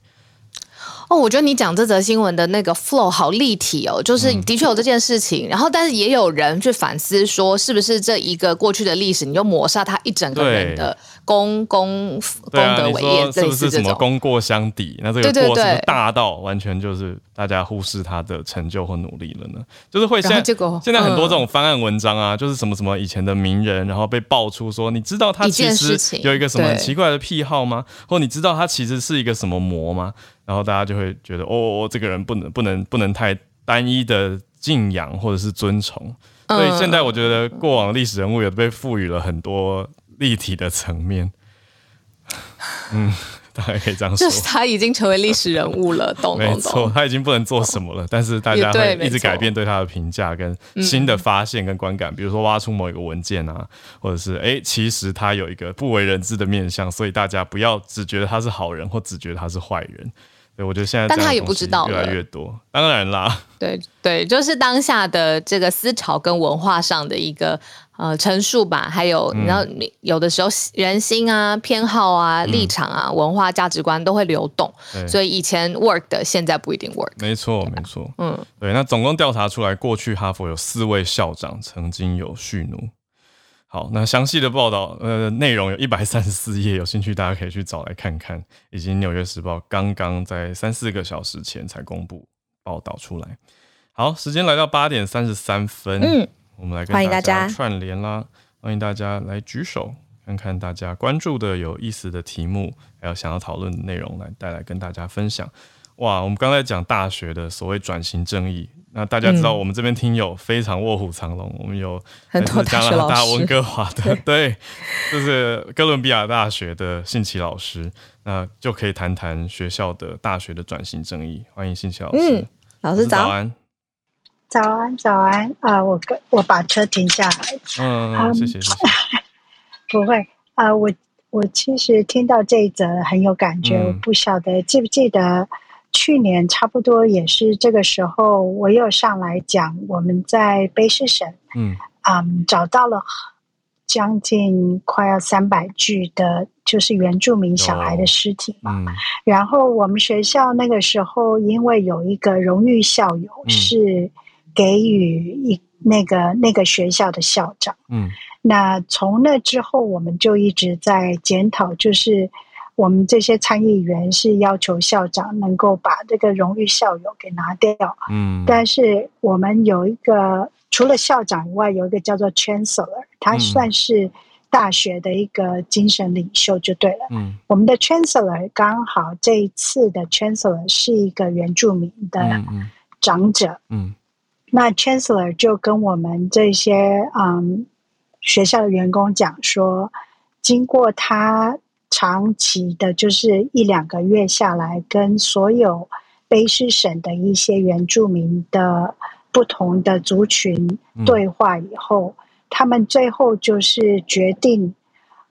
[SPEAKER 2] 哦，我觉得你讲这则新闻的那个 flow 好立体哦，就是的确有这件事情，嗯、然后但是也有人去反思说，是不是这一个过去的历史，你就抹杀他一整个人的功功功德伟业，
[SPEAKER 1] 是不是什么功过相抵？那这个过是大到完全就是大家忽视他的成就或努力了呢？就是会现在现在很多这种翻案文章啊，就是什么什么以前的名人，然后被爆出说，你知道他其实有一个什么很奇怪的癖好吗？或你知道他其实是一个什么魔吗？然后大家就会觉得，哦，这个人不能不能不能太单一的敬仰或者是尊崇。所以现在我觉得过往历史人物也被赋予了很多立体的层面。嗯，大概可以这样说，
[SPEAKER 2] 就是他已经成为历史人物了，懂懂懂。没错，
[SPEAKER 1] 他已经不能做什么了，但是大家会一直改变对他的评价跟新的发现跟观感，比如说挖出某一个文件啊，或者是哎，其实他有一个不为人知的面相，所以大家不要只觉得他是好人，或只觉得他是坏人。对，我觉得现在，
[SPEAKER 2] 但他也不知道
[SPEAKER 1] 越来越多，当然啦。
[SPEAKER 2] 对对，就是当下的这个思潮跟文化上的一个呃陈述吧，还有你知道，有的时候人心啊、偏好啊、立场啊、文化价值观都会流动，所以以前 work 的，现在不一定 work。
[SPEAKER 1] 没错，没错。嗯，对。那总共调查出来，过去哈佛有四位校长曾经有蓄奴。好，那详细的报道，呃，内容有一百三十四页，有兴趣大家可以去找来看看。以及《纽约时报》刚刚在三四个小时前才公布报道出来。好，时间来到八点三十三分，嗯，我们来跟大家串联啦，欢迎大家来举手，看看大家关注的有意思的题目，还有想要讨论的内容，来带来跟大家分享。哇，我们刚才讲大学的所谓转型正义。那大家知道，我们这边听友非常卧虎藏龙，嗯、我们有很多加拿大温哥华的，对，就是哥伦比亚大学的信奇老师，那就可以谈谈学校的大学的转型正义。欢迎信奇老师，
[SPEAKER 2] 嗯，老师早，
[SPEAKER 3] 早安，早安，早安啊！我跟我把车停下来，
[SPEAKER 1] 嗯，嗯，谢谢，谢谢。
[SPEAKER 3] 不会啊，我我其实听到这一则很有感觉，嗯、我不晓得记不记得。去年差不多也是这个时候，我又上来讲我们在卑诗省，嗯，嗯，找到了将近快要三百具的，就是原住民小孩的尸体嘛。嗯、然后我们学校那个时候，因为有一个荣誉校友是给予一那个那个学校的校长，嗯，那从那之后，我们就一直在检讨，就是。我们这些参议员是要求校长能够把这个荣誉校友给拿掉，嗯，但是我们有一个除了校长以外，有一个叫做 Chancellor，他算是大学的一个精神领袖就对了，嗯，我们的 Chancellor 刚好这一次的 Chancellor 是一个原住民的长者，嗯，嗯，那 Chancellor 就跟我们这些嗯学校的员工讲说，经过他。长期的，就是一两个月下来，跟所有卑诗省的一些原住民的不同的族群对话以后，嗯、他们最后就是决定，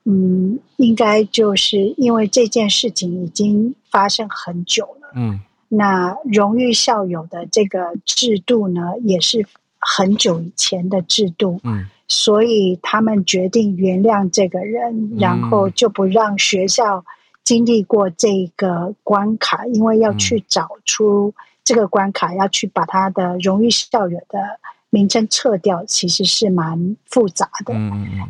[SPEAKER 3] 嗯，应该就是因为这件事情已经发生很久了，嗯，那荣誉校友的这个制度呢，也是很久以前的制度，嗯。所以他们决定原谅这个人，然后就不让学校经历过这个关卡，因为要去找出这个关卡，要去把他的荣誉校友的名称撤掉，其实是蛮复杂的。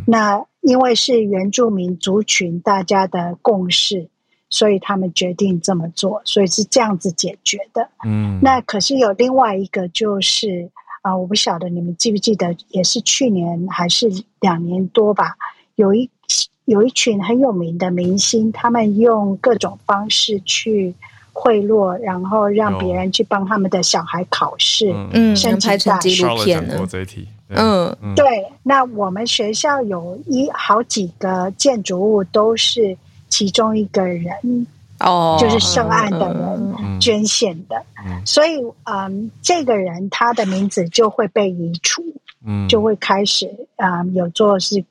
[SPEAKER 3] 那因为是原住民族群大家的共识，所以他们决定这么做，所以是这样子解决的。嗯，那可是有另外一个就是。啊，我不晓得你们记不记得，也是去年还是两年多吧，有一有一群很有名的明星，他们用各种方式去贿赂，然后让别人去帮他们的小孩考试，嗯，升级大学。嗯，对。那我们学校有一好几个建筑物都是其中一个人。哦，就是涉案的人捐献的，嗯、所以嗯，这个人他的名字就会被移除，嗯，就会开始嗯有做是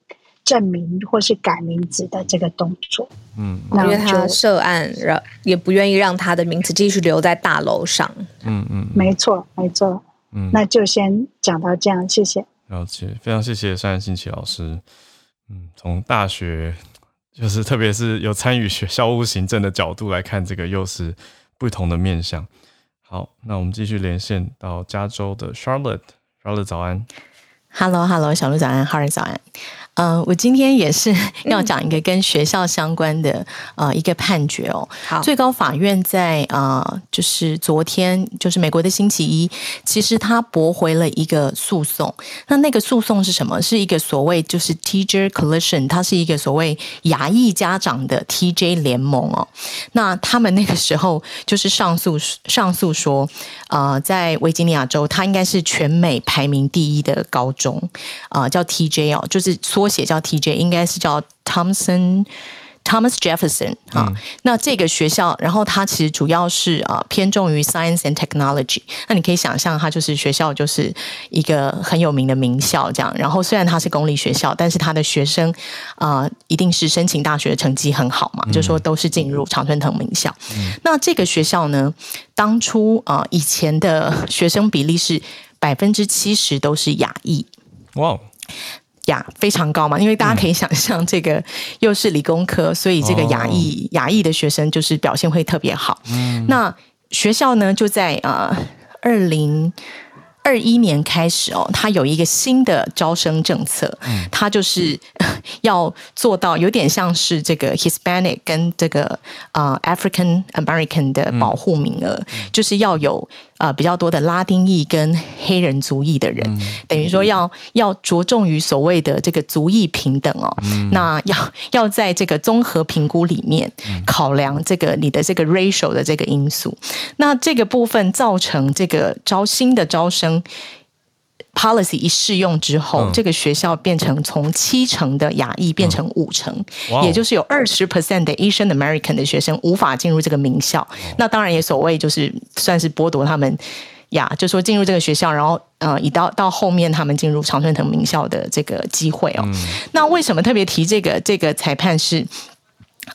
[SPEAKER 3] 证明或是改名字的这个动作，嗯，
[SPEAKER 2] 因为他涉案，让也不愿意让他的名字继续留在大楼上，
[SPEAKER 3] 嗯嗯，没错没错，嗯，那就先讲到这样，谢谢，
[SPEAKER 1] 了解，非常谢谢单信奇老师，嗯，从大学。就是特别是有参与学校务行政的角度来看，这个又是不同的面向。好，那我们继续连线到加州的 Charlotte，Charlotte 早安。
[SPEAKER 4] Hello，Hello，小鹿早安浩然早安。嗯、呃，我今天也是要讲一个跟学校相关的呃一个判决哦。好，最高法院在呃就是昨天，就是美国的星期一，其实他驳回了一个诉讼。那那个诉讼是什么？是一个所谓就是 Teacher Coalition，它是一个所谓牙裔家长的 TJ 联盟哦。那他们那个时候就是上诉上诉说，呃，在维吉尼亚州，它应该是全美排名第一的高中啊、呃，叫 TJ 哦，就是说。我写叫 TJ，应该是叫 Thompson Thomas Jefferson 啊、那这个学校，然后它其实主要是啊偏重于 Science and Technology。那你可以想象，它就是学校就是一个很有名的名校这样。然后虽然它是公立学校，但是它的学生啊一定是申请大学成绩很好嘛，就说都是进入常春藤名校。那这个学校呢，当初啊以前的学生比例是百分之七十都是亚裔。哇！呀，非常高嘛，因为大家可以想象，这个又是理工科，嗯、所以这个亚裔亚裔的学生就是表现会特别好。嗯，那学校呢，就在呃二零二一年开始哦，它有一个新的招生政策，嗯，它就是 要做到有点像是这个 Hispanic 跟这个呃 African American 的保护名额，嗯、就是要有呃比较多的拉丁裔跟黑人族裔的人，嗯、等于说要要着重于所谓的这个族裔平等哦。嗯、那要要在这个综合评估里面考量这个你的这个 racial 的这个因素，那这个部分造成这个招新的招生。Policy 一适用之后，嗯、这个学校变成从七成的亚裔变成五成，嗯、也就是有二十 percent 的 Asian American 的学生无法进入这个名校。哦、那当然也所谓就是算是剥夺他们呀，就说进入这个学校，然后呃，以到到后面他们进入常春藤名校的这个机会哦。嗯、那为什么特别提这个这个裁判是？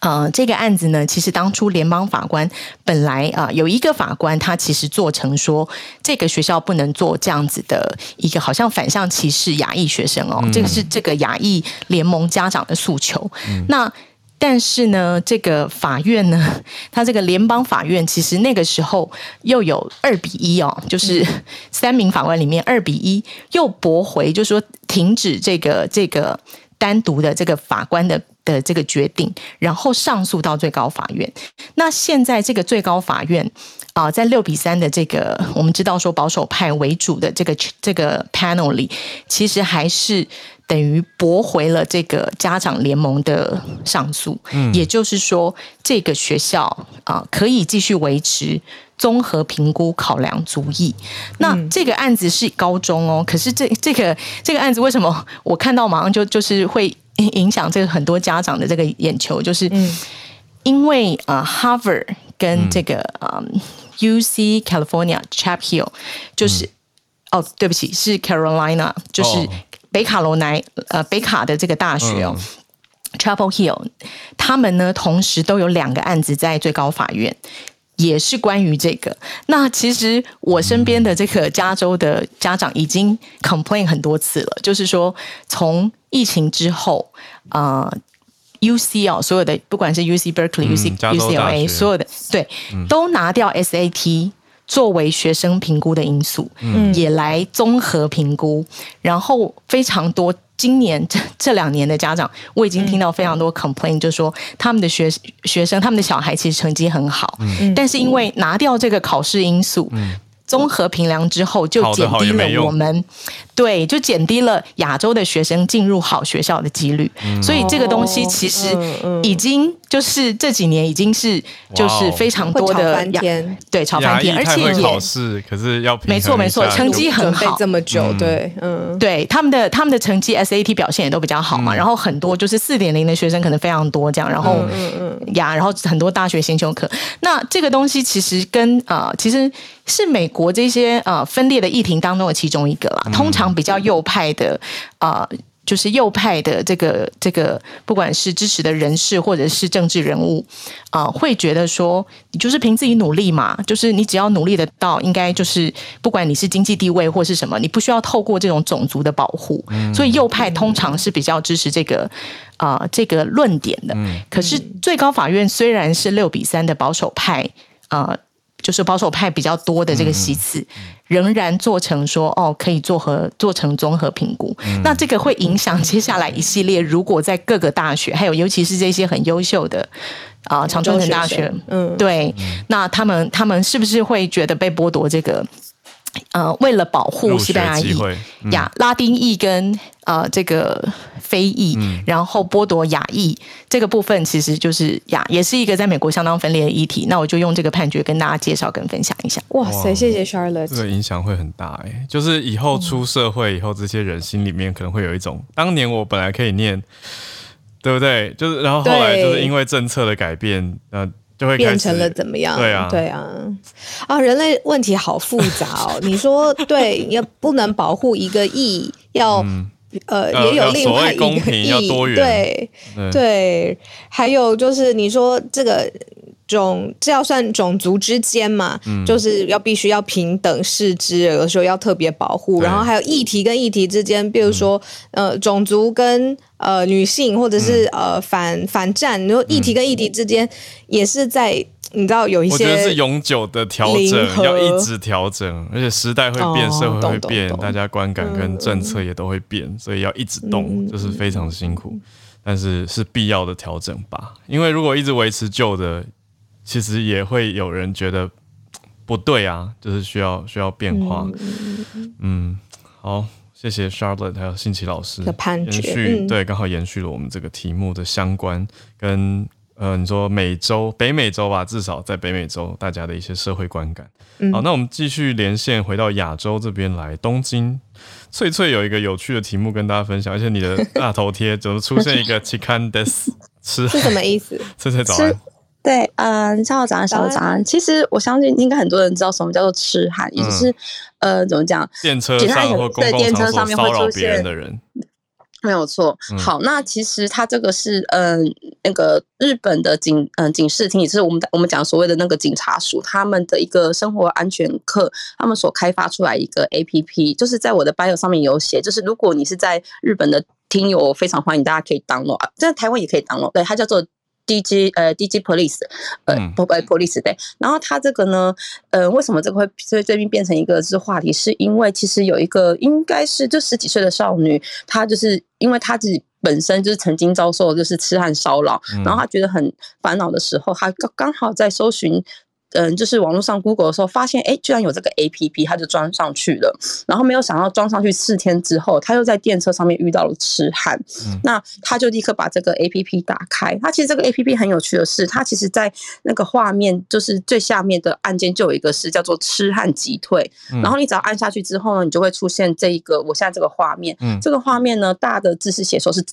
[SPEAKER 4] 呃，这个案子呢，其实当初联邦法官本来啊、呃、有一个法官，他其实做成说这个学校不能做这样子的一个好像反向歧视亚裔学生哦，嗯、这个是这个亚裔联盟家长的诉求。嗯、那但是呢，这个法院呢，他这个联邦法院其实那个时候又有二比一哦，就是三名法官里面二比一又驳回，就是说停止这个这个单独的这个法官的。的这个决定，然后上诉到最高法院。那现在这个最高法院啊、呃，在六比三的这个，我们知道说保守派为主的这个这个 panel 里，其实还是等于驳回了这个家长联盟的上诉。嗯，也就是说，这个学校啊、呃，可以继续维持综合评估考量族裔。那这个案子是高中哦，可是这这个这个案子为什么我看到马上就就是会。影响这个很多家长的这个眼球，就是因为呃，Harvard 跟这个呃 UC California Chapel Hill，就是、嗯、哦，对不起，是 Carolina，就是北卡罗来呃北卡的这个大学哦、嗯、Chapel Hill，他们呢同时都有两个案子在最高法院。也是关于这个。那其实我身边的这个加州的家长已经 complain 很多次了，就是说从疫情之后，呃，UC 哦，所有的不管是 UC Berkeley、嗯、UC UCLA，所有的对，嗯、都拿掉 SAT 作为学生评估的因素，嗯，也来综合评估，然后非常多。今年 这这两年的家长，我已经听到非常多 complain，就是说他们的学学生，他们的小孩其实成绩很好，嗯、但是因为拿掉这个考试因素。嗯综合评量之后，就减低了我们对，就减低了亚洲的学生进入好学校的几率。嗯、所以这个东西其实已经就是这几年已经是就是非常多的翻天，对，炒翻天，而且也考试
[SPEAKER 1] 可是要
[SPEAKER 4] 没错没错，成绩很好，
[SPEAKER 2] 这么久，对，嗯，
[SPEAKER 4] 对，他们的他们的成绩 SAT 表现也都比较好嘛。嗯、然后很多就是四点零的学生可能非常多这样，然后嗯嗯呀，然后很多大学先修课。那这个东西其实跟啊、呃，其实。是美国这些呃分裂的议题当中的其中一个啦。通常比较右派的啊、呃，就是右派的这个这个，不管是支持的人士或者是政治人物啊、呃，会觉得说，你就是凭自己努力嘛，就是你只要努力得到，应该就是不管你是经济地位或是什么，你不需要透过这种种族的保护。所以右派通常是比较支持这个啊、呃、这个论点的。可是最高法院虽然是六比三的保守派啊。呃就是保守派比较多的这个席次，仍然做成说哦，可以做和做成综合评估。嗯、那这个会影响接下来一系列，如果在各个大学，还有尤其是这些很优秀的啊，常春藤大学，嗯，对，那他们他们是不是会觉得被剥夺这个？呃，为了保护西班牙裔、亚、嗯、拉丁裔跟呃这个非裔，嗯、然后剥夺亚裔这个部分，其实就是亚也是一个在美国相当分裂的议题。那我就用这个判决跟大家介绍跟分享一下。
[SPEAKER 2] 哇塞，谢谢 Charlotte，
[SPEAKER 1] 这个影响会很大哎，就是以后出社会以后，这些人心里面可能会有一种，当年我本来可以念，对不对？就是然后后来就是因为政策的改变，呃。就会
[SPEAKER 2] 变成了怎么样？
[SPEAKER 1] 对啊，
[SPEAKER 2] 对啊，啊，人类问题好复杂哦。你说对，也不能保护一个亿，要、嗯、呃，也有另外一个裔，对对，对，还有就是你说这个。种这要算种族之间嘛，嗯、就是要必须要平等视之，有的时候要特别保护。然后还有议题跟议题之间，比如说、嗯、呃种族跟呃女性，或者是、嗯、呃反反战，然后议题跟议题之间也是在你知道有一些，
[SPEAKER 1] 我觉得是永久的调整，要一直调整，而且时代会变，哦、社会会变，大家观感跟政策也都会变，嗯、所以要一直动，就、嗯、是非常辛苦，但是是必要的调整吧。因为如果一直维持旧的，其实也会有人觉得不对啊，就是需要需要变化。嗯，嗯，好，谢谢 Charlotte 还有信奇老师的
[SPEAKER 2] 判决，
[SPEAKER 1] 延续、嗯、对，刚好延续了我们这个题目的相关跟。呃，你说美洲、北美洲吧，至少在北美洲，大家的一些社会观感。嗯、好，那我们继续连线回到亚洲这边来，东京，翠翠有一个有趣的题目跟大家分享，而且你的大头贴怎么出现一个 chicken des 吃
[SPEAKER 2] 是什么意思？
[SPEAKER 1] 翠翠早安。
[SPEAKER 5] 对，嗯、呃，下午早安，下午早安。其实我相信应该很多人知道什么叫做痴汉，也就是、嗯、呃，怎么讲？
[SPEAKER 1] 电车上或公共场所骚扰别人的人。
[SPEAKER 5] 没有错，好，那其实它这个是，嗯、呃，那个日本的警，嗯、呃，警视厅，也就是我们我们讲所谓的那个警察署，他们的一个生活安全课，他们所开发出来一个 APP，就是在我的 bio 上面有写，就是如果你是在日本的听友，非常欢迎大家可以 download，在台湾也可以 download，对，它叫做。DG 呃，DG Police，呃，不不，Police 对。然后他这个呢，呃，为什么这个会所以这边变成一个是话题？是因为其实有一个应该是就十几岁的少女，她就是因为她自己本身就是曾经遭受就是痴汉骚扰，然后她觉得很烦恼的时候，她刚刚好在搜寻。嗯，就是网络上 Google 的时候，发现哎，居然有这个 APP，他就装上去了。然后没有想到装上去四天之后，他又在电车上面遇到了痴汉。嗯、那他就立刻把这个 APP 打开。他其实这个 APP 很有趣的是，它其实在那个画面就是最下面的按键就有一个是叫做“痴汉击退”。嗯、然后你只要按下去之后呢，你就会出现这一个我现在这个画面。嗯、这个画面呢，大的字是写说是。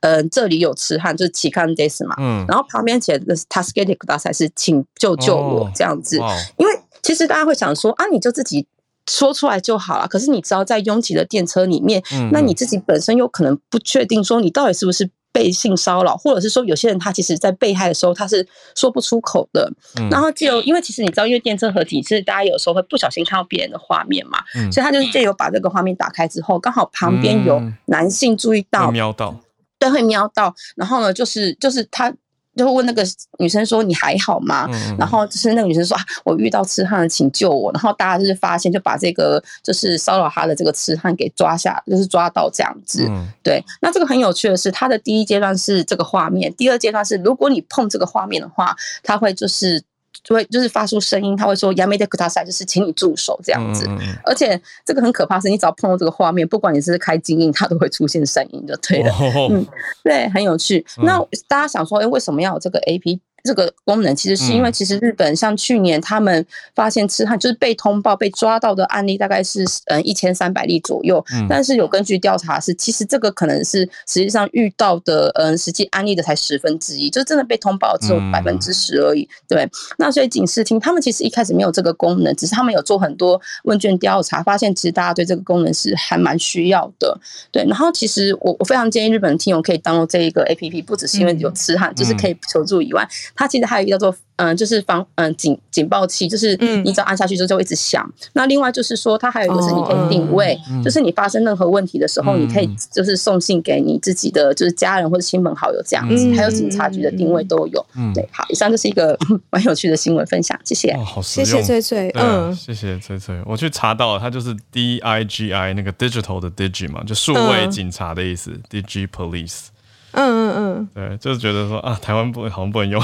[SPEAKER 5] 呃，这里有痴汉，就是痴汉です嘛。嗯。然后旁边写的是助けてください，是请救救我这样子。哦、因为其实大家会想说啊，你就自己说出来就好了。可是你知道，在拥挤的电车里面，嗯、那你自己本身有可能不确定说你到底是不是被性骚扰，或者是说有些人他其实在被害的时候他是说不出口的。嗯、然后就因为其实你知道，因为电车合体，其实大家有时候会不小心看到别人的画面嘛。嗯、所以他就是借由把这个画面打开之后，刚好旁边有男性注意到，
[SPEAKER 1] 瞄到。
[SPEAKER 5] 都会瞄到，然后呢，就是就是他就会问那个女生说：“你还好吗？”嗯、然后就是那个女生说：“啊，我遇到痴汉了，请救我。”然后大家就是发现，就把这个就是骚扰他的这个痴汉给抓下，就是抓到这样子。嗯、对，那这个很有趣的是，他的第一阶段是这个画面，第二阶段是如果你碰这个画面的话，他会就是。就会就是发出声音，他会说 “ya me de kudasai”，就是请你住手这样子。嗯嗯、而且这个很可怕，是你只要碰到这个画面，不管你是开静音，它都会出现声音，就对了。哦、嗯，对，很有趣。嗯、那大家想说，哎，为什么要有这个 APP？这个功能其实是因为，其实日本像去年他们发现痴汉就是被通报被抓到的案例大概是嗯一千三百例左右，但是有根据调查是，其实这个可能是实际上遇到的嗯实际案例的才十分之一，就是真的被通报只有百分之十而已。对，那所以警视厅他们其实一开始没有这个功能，只是他们有做很多问卷调查，发现其实大家对这个功能是还蛮需要的。对，然后其实我我非常建议日本的听友可以当 o 这一个 APP，不只是因为有痴汉，就是可以求助以外。它其实还有一个叫做嗯，就是防嗯警警报器，就是你只要按下去之后就会一直响。那另外就是说，它还有一个是你可以定位，就是你发生任何问题的时候，你可以就是送信给你自己的就是家人或者亲朋好友这样子，还有警察局的定位都有。对，好，以上就是一个 蛮有趣的新闻分享，谢谢。
[SPEAKER 1] 哦，好实用，
[SPEAKER 2] 谢谢翠翠，嗯，
[SPEAKER 1] 谢谢翠翠。我去查到了，它就是 D I G I 那个 digital 的 digi 嘛，就数位警察的意思，Digi Police。
[SPEAKER 2] 嗯嗯嗯，
[SPEAKER 1] 对，就是觉得说啊，台湾不好像不能用，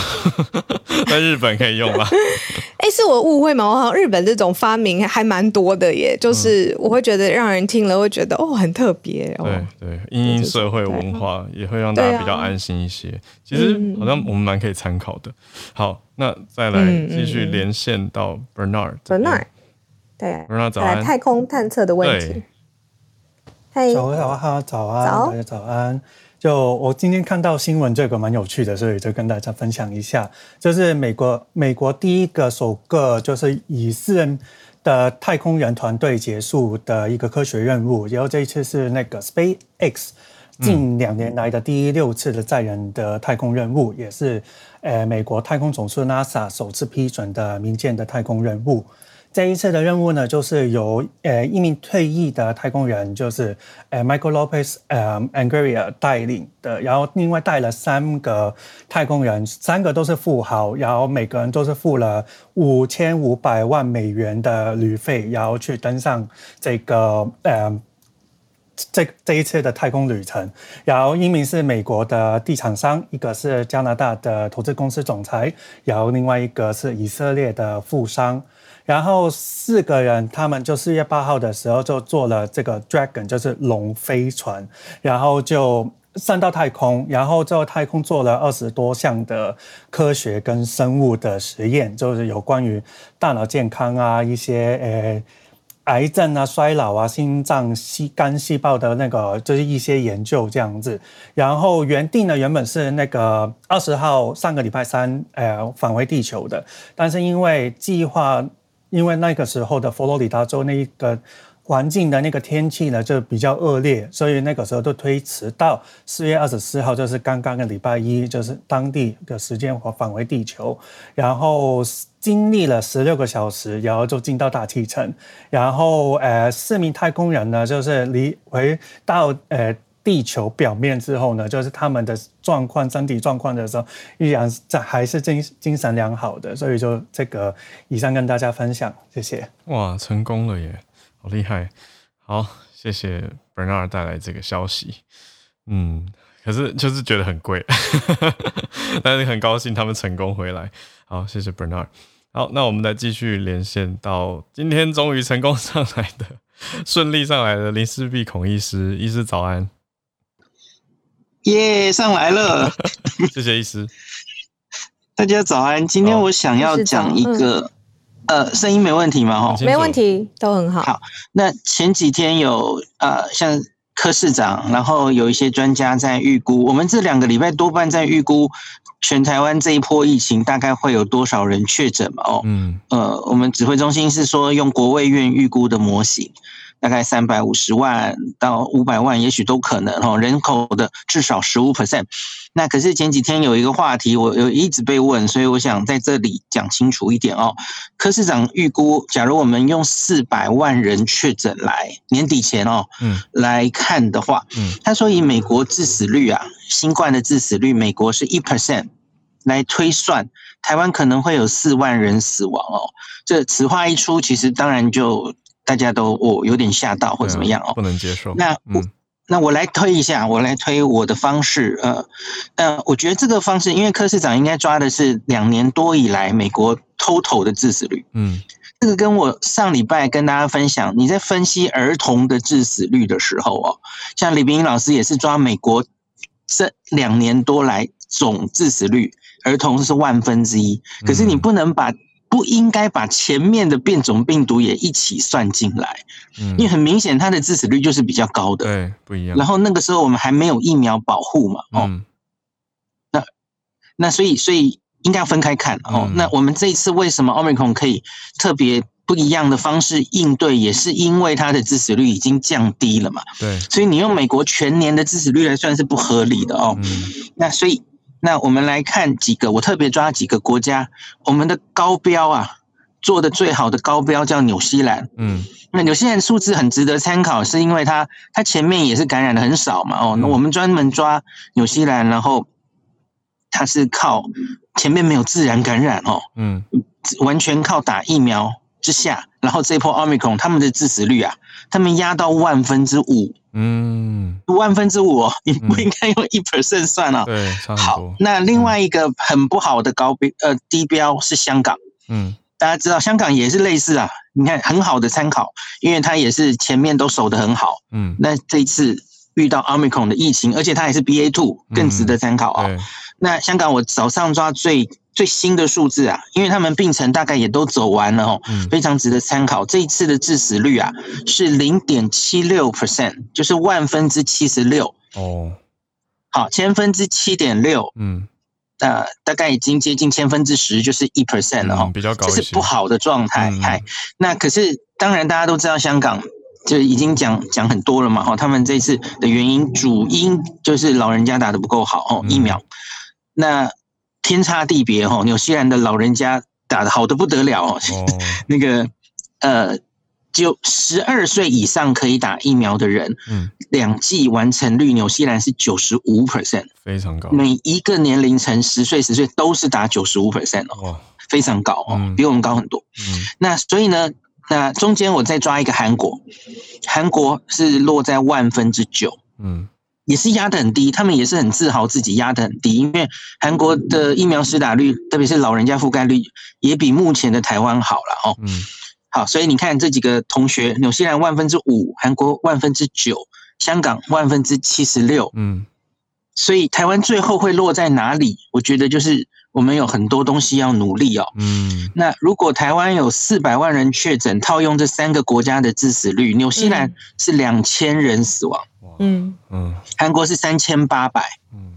[SPEAKER 1] 在日本可以用吧？
[SPEAKER 2] 哎、欸，是我误会吗？我好像日本这种发明还蛮多的耶，就是我会觉得让人听了会觉得哦，很特别。哦、
[SPEAKER 1] 对对，因应社会文化也会让大家比较安心一些。啊、其实好像我们蛮可以参考的。好，那再来继续连线到 Bernard。
[SPEAKER 2] Bernard，对
[SPEAKER 1] ，Bernard 早安。
[SPEAKER 2] 太空探测的问题。
[SPEAKER 6] 对，早上好，早安，大家早安。就我今天看到新闻，这个蛮有趣的，所以就跟大家分享一下。就是美国美国第一个首个就是以私人的太空人团队结束的一个科学任务，然后这一次是那个 SpaceX 近两年来的第六次的载人的太空任务，也是呃美国太空总署 NASA 首次批准的民间的太空任务。这一次的任务呢，就是由呃一名退役的太空人，就是呃 Michael Lopez 呃 Angria 带领的，然后另外带了三个太空人，三个都是富豪，然后每个人都是付了五千五百万美元的旅费，然后去登上这个呃。这这一次的太空旅程，然后一名是美国的地产商，一个是加拿大的投资公司总裁，然后另外一个是以色列的富商，然后四个人他们就四月八号的时候就坐了这个 Dragon，就是龙飞船，然后就上到太空，然后在太空做了二十多项的科学跟生物的实验，就是有关于大脑健康啊一些呃。癌症啊、衰老啊、心脏、细肝细胞的那个，就是一些研究这样子。然后原定呢，原本是那个二十号上个礼拜三，呃，返回地球的。但是因为计划，因为那个时候的佛罗里达州那一个。环境的那个天气呢，就比较恶劣，所以那个时候都推迟到四月二十四号，就是刚刚的礼拜一，就是当地的时间返回地球，然后经历了十六个小时，然后就进到大气层，然后呃四名太空人呢，就是离回到呃地球表面之后呢，就是他们的状况，身体状况的时候，依然在还是精精神良好的，所以就这个以上跟大家分享，谢谢。
[SPEAKER 1] 哇，成功了耶！好厉害，好，谢谢 Bernard 带来这个消息。嗯，可是就是觉得很贵，但是很高兴他们成功回来。好，谢谢 Bernard。好，那我们再继续连线到今天终于成功上来的、顺利上来的林氏璧孔医师，医师早安。
[SPEAKER 7] 耶，上来了，
[SPEAKER 1] 谢谢医师。
[SPEAKER 7] 大家早安，今天我想要讲一个。呃，声音没问题吗？哈，
[SPEAKER 2] 没问题，都很好。
[SPEAKER 7] 好，那前几天有呃，像柯市长，然后有一些专家在预估，我们这两个礼拜多半在预估全台湾这一波疫情大概会有多少人确诊嘛？哦，嗯，呃，我们指挥中心是说用国卫院预估的模型。大概三百五十万到五百万，也许都可能哦。人口的至少十五 percent。那可是前几天有一个话题，我有一直被问，所以我想在这里讲清楚一点哦。柯市长预估，假如我们用四百万人确诊来年底前哦，嗯，来看的话，嗯，他说以美国致死率啊，新冠的致死率，美国是一 percent 来推算，台湾可能会有四万人死亡哦。这此话一出，其实当然就。大家都我、哦、有点吓到或怎么样哦，
[SPEAKER 1] 不能接受。
[SPEAKER 7] 那我、嗯、那我来推一下，我来推我的方式。呃呃，我觉得这个方式，因为柯市长应该抓的是两年多以来美国 total 的致死率。嗯，这个跟我上礼拜跟大家分享，你在分析儿童的致死率的时候哦，像李冰老师也是抓美国这两年多来总致死率，儿童是万分之一。可是你不能把。不应该把前面的变种病毒也一起算进来，嗯，因为很明显它的致死率就是比较高的，
[SPEAKER 1] 对，不一样。
[SPEAKER 7] 然后那个时候我们还没有疫苗保护嘛，哦，嗯、那那所以所以应该要分开看哦。嗯、那我们这一次为什么 Omicron 可以特别不一样的方式应对，也是因为它的致死率已经降低了嘛，对。所以你用美国全年的致死率来算是不合理的哦。嗯、那所以。那我们来看几个，我特别抓几个国家，我们的高标啊，做的最好的高标叫纽西兰，嗯，那纽西兰数字很值得参考，是因为它它前面也是感染的很少嘛，哦，那我们专门抓纽西兰，然后它是靠前面没有自然感染哦，嗯，完全靠打疫苗之下，然后这一波奥密克戎他们的致死率啊，他们压到万分之五。嗯，万分之五，你不应该用一 percent 算啊。
[SPEAKER 1] 对，
[SPEAKER 7] 好，那另外一个很不好的高标，呃，低标是香港。嗯，大家知道香港也是类似啊。你看，很好的参考，因为它也是前面都守得很好。嗯，那这一次遇到 Omicron 的疫情，而且它也是 BA two，更值得参考啊。那香港我早上抓最。最新的数字啊，因为他们病程大概也都走完了哦，嗯、非常值得参考。这一次的致死率啊是零点七六 percent，就是万分之七十六哦。好，千分之七点六，嗯，呃，大概已经接近千分之十，就是一 percent 了哈、嗯，
[SPEAKER 1] 比较高，
[SPEAKER 7] 这是不好的状态。嗨、嗯，那可是当然大家都知道，香港就已经讲讲很多了嘛哈。他们这次的原因主因就是老人家打得不够好哦，疫苗。嗯、那天差地别哈，纽西兰的老人家打得好的不得了哦，那个呃，就十二岁以上可以打疫苗的人，嗯，两剂完成率，纽西兰是九十五 percent，
[SPEAKER 1] 非常高。
[SPEAKER 7] 每一个年龄层十岁、十岁都是打九十五 percent 哦，非常高哦，嗯、比我们高很多。嗯，那所以呢，那中间我再抓一个韩国，韩国是落在万分之九，嗯。也是压得很低，他们也是很自豪自己压得很低，因为韩国的疫苗施打率，特别是老人家覆盖率，也比目前的台湾好了哦。嗯，好，所以你看这几个同学，纽西兰万分之五，韩国万分之九，香港万分之七十六。嗯，所以台湾最后会落在哪里？我觉得就是我们有很多东西要努力哦。嗯，那如果台湾有四百万人确诊，套用这三个国家的致死率，纽西兰是两千人死亡。嗯。嗯，韩国是三千八百，嗯，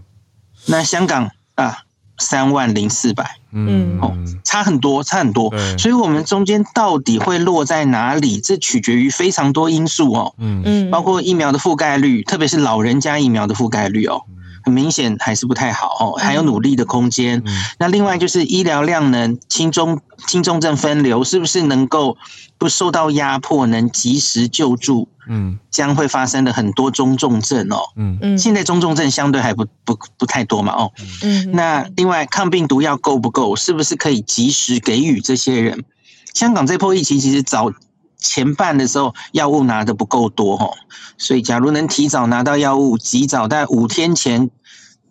[SPEAKER 7] 那香港啊三万零四百，嗯，哦，差很多，差很多，所以我们中间到底会落在哪里？这取决于非常多因素哦，嗯嗯，包括疫苗的覆盖率，特别是老人家疫苗的覆盖率哦，很明显还是不太好哦，还有努力的空间。那另外就是医疗量能，轻中轻重症分流是不是能够不受到压迫，能及时救助？嗯，将会发生的很多中重症哦，嗯嗯，现在中重症相对还不不不太多嘛，哦，嗯，那另外抗病毒药够不够？是不是可以及时给予这些人？香港这波疫情其实早前半的时候药物拿的不够多哦，所以假如能提早拿到药物，及早在五天前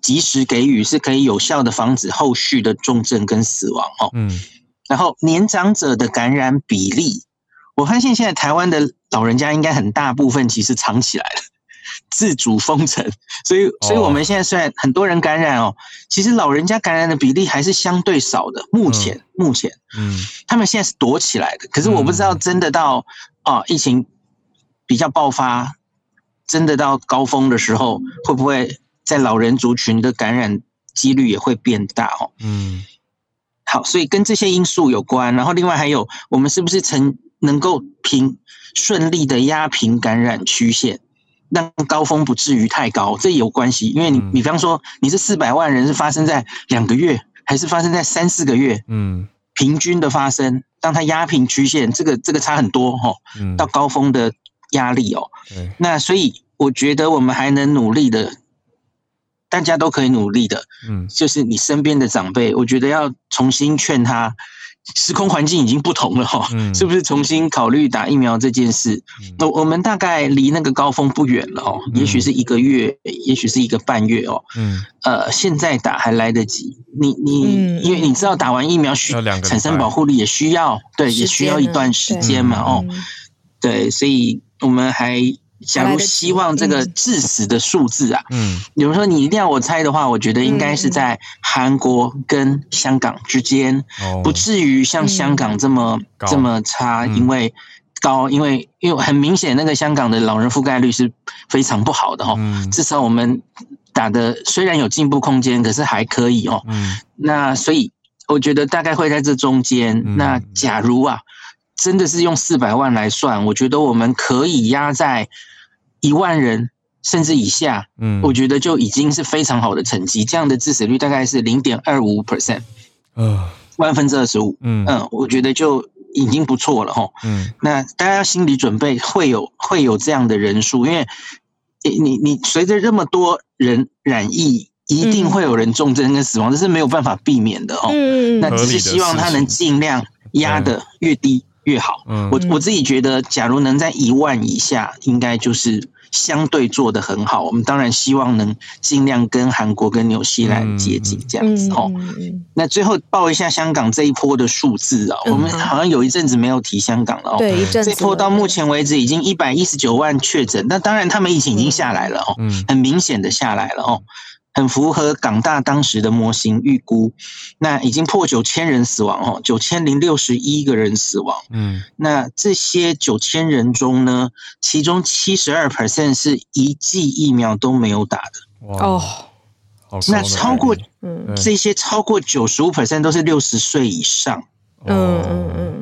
[SPEAKER 7] 及时给予，是可以有效的防止后续的重症跟死亡哦，嗯，然后年长者的感染比例。我发现现在台湾的老人家应该很大部分其实藏起来了，自主封城，所以，所以我们现在虽然很多人感染哦，其实老人家感染的比例还是相对少的。目前，嗯、目前，嗯，他们现在是躲起来的，可是我不知道真的到啊疫情比较爆发，真的到高峰的时候，会不会在老人族群的感染几率也会变大哦？嗯，好，所以跟这些因素有关，然后另外还有我们是不是曾能够平顺利的压平感染曲线，让高峰不至于太高，这有关系。因为你，你比方说，你这四百万人是发生在两个月，还是发生在三四个月？嗯，平均的发生，让它压平曲线，这个这个差很多哈。到高峰的压力哦，那所以我觉得我们还能努力的，大家都可以努力的。嗯，就是你身边的长辈，我觉得要重新劝他。时空环境已经不同了哈，是不是重新考虑打疫苗这件事？我我们大概离那个高峰不远了哦，也许是一个月，也许是一个半月哦。嗯，呃，现在打还来得及。你你，因为你知道打完疫苗需产生保护力也需要，对，也需要一段时间嘛哦。对，所以我们还。假如希望这个致死的数字啊，嗯，比如说你一定要我猜的话，我觉得应该是在韩国跟香港之间，不至于像香港这么这么差，因为高，因为因为很明显那个香港的老人覆盖率是非常不好的哈，至少我们打的虽然有进步空间，可是还可以哦，嗯，那所以我觉得大概会在这中间。那假如啊，真的是用四百万来算，我觉得我们可以压在。一万人甚至以下，嗯，我觉得就已经是非常好的成绩。这样的致死率大概是零点二五 percent，嗯，万分之二十五，嗯。嗯，我觉得就已经不错了哈。嗯，那大家要心理准备会有会有这样的人数，因为你你你随着这么多人染疫，一定会有人重症跟死亡，这是没有办法避免的哦。嗯，那只是希望他能尽量压得越低越好。嗯，我我自己觉得，假如能在一万以下，应该就是。相对做得很好，我们当然希望能尽量跟韩国跟纽西兰接近这样子哦。那最后报一下香港这一波的数字啊，我们好像有一阵子没有提香港了哦。对，这一波到目前为止已经一百一十九万确诊，那当然他们疫情已经下来了哦，很明显的下来了哦。很符合港大当时的模型预估，那已经破九千人死亡哦，九千零六十一个人死亡。嗯，那这些九千人中呢，其中七十二 percent 是一剂疫苗都没有打的。哇哦，那超过嗯这些超过九十五 percent 都是六十岁以上。嗯嗯嗯。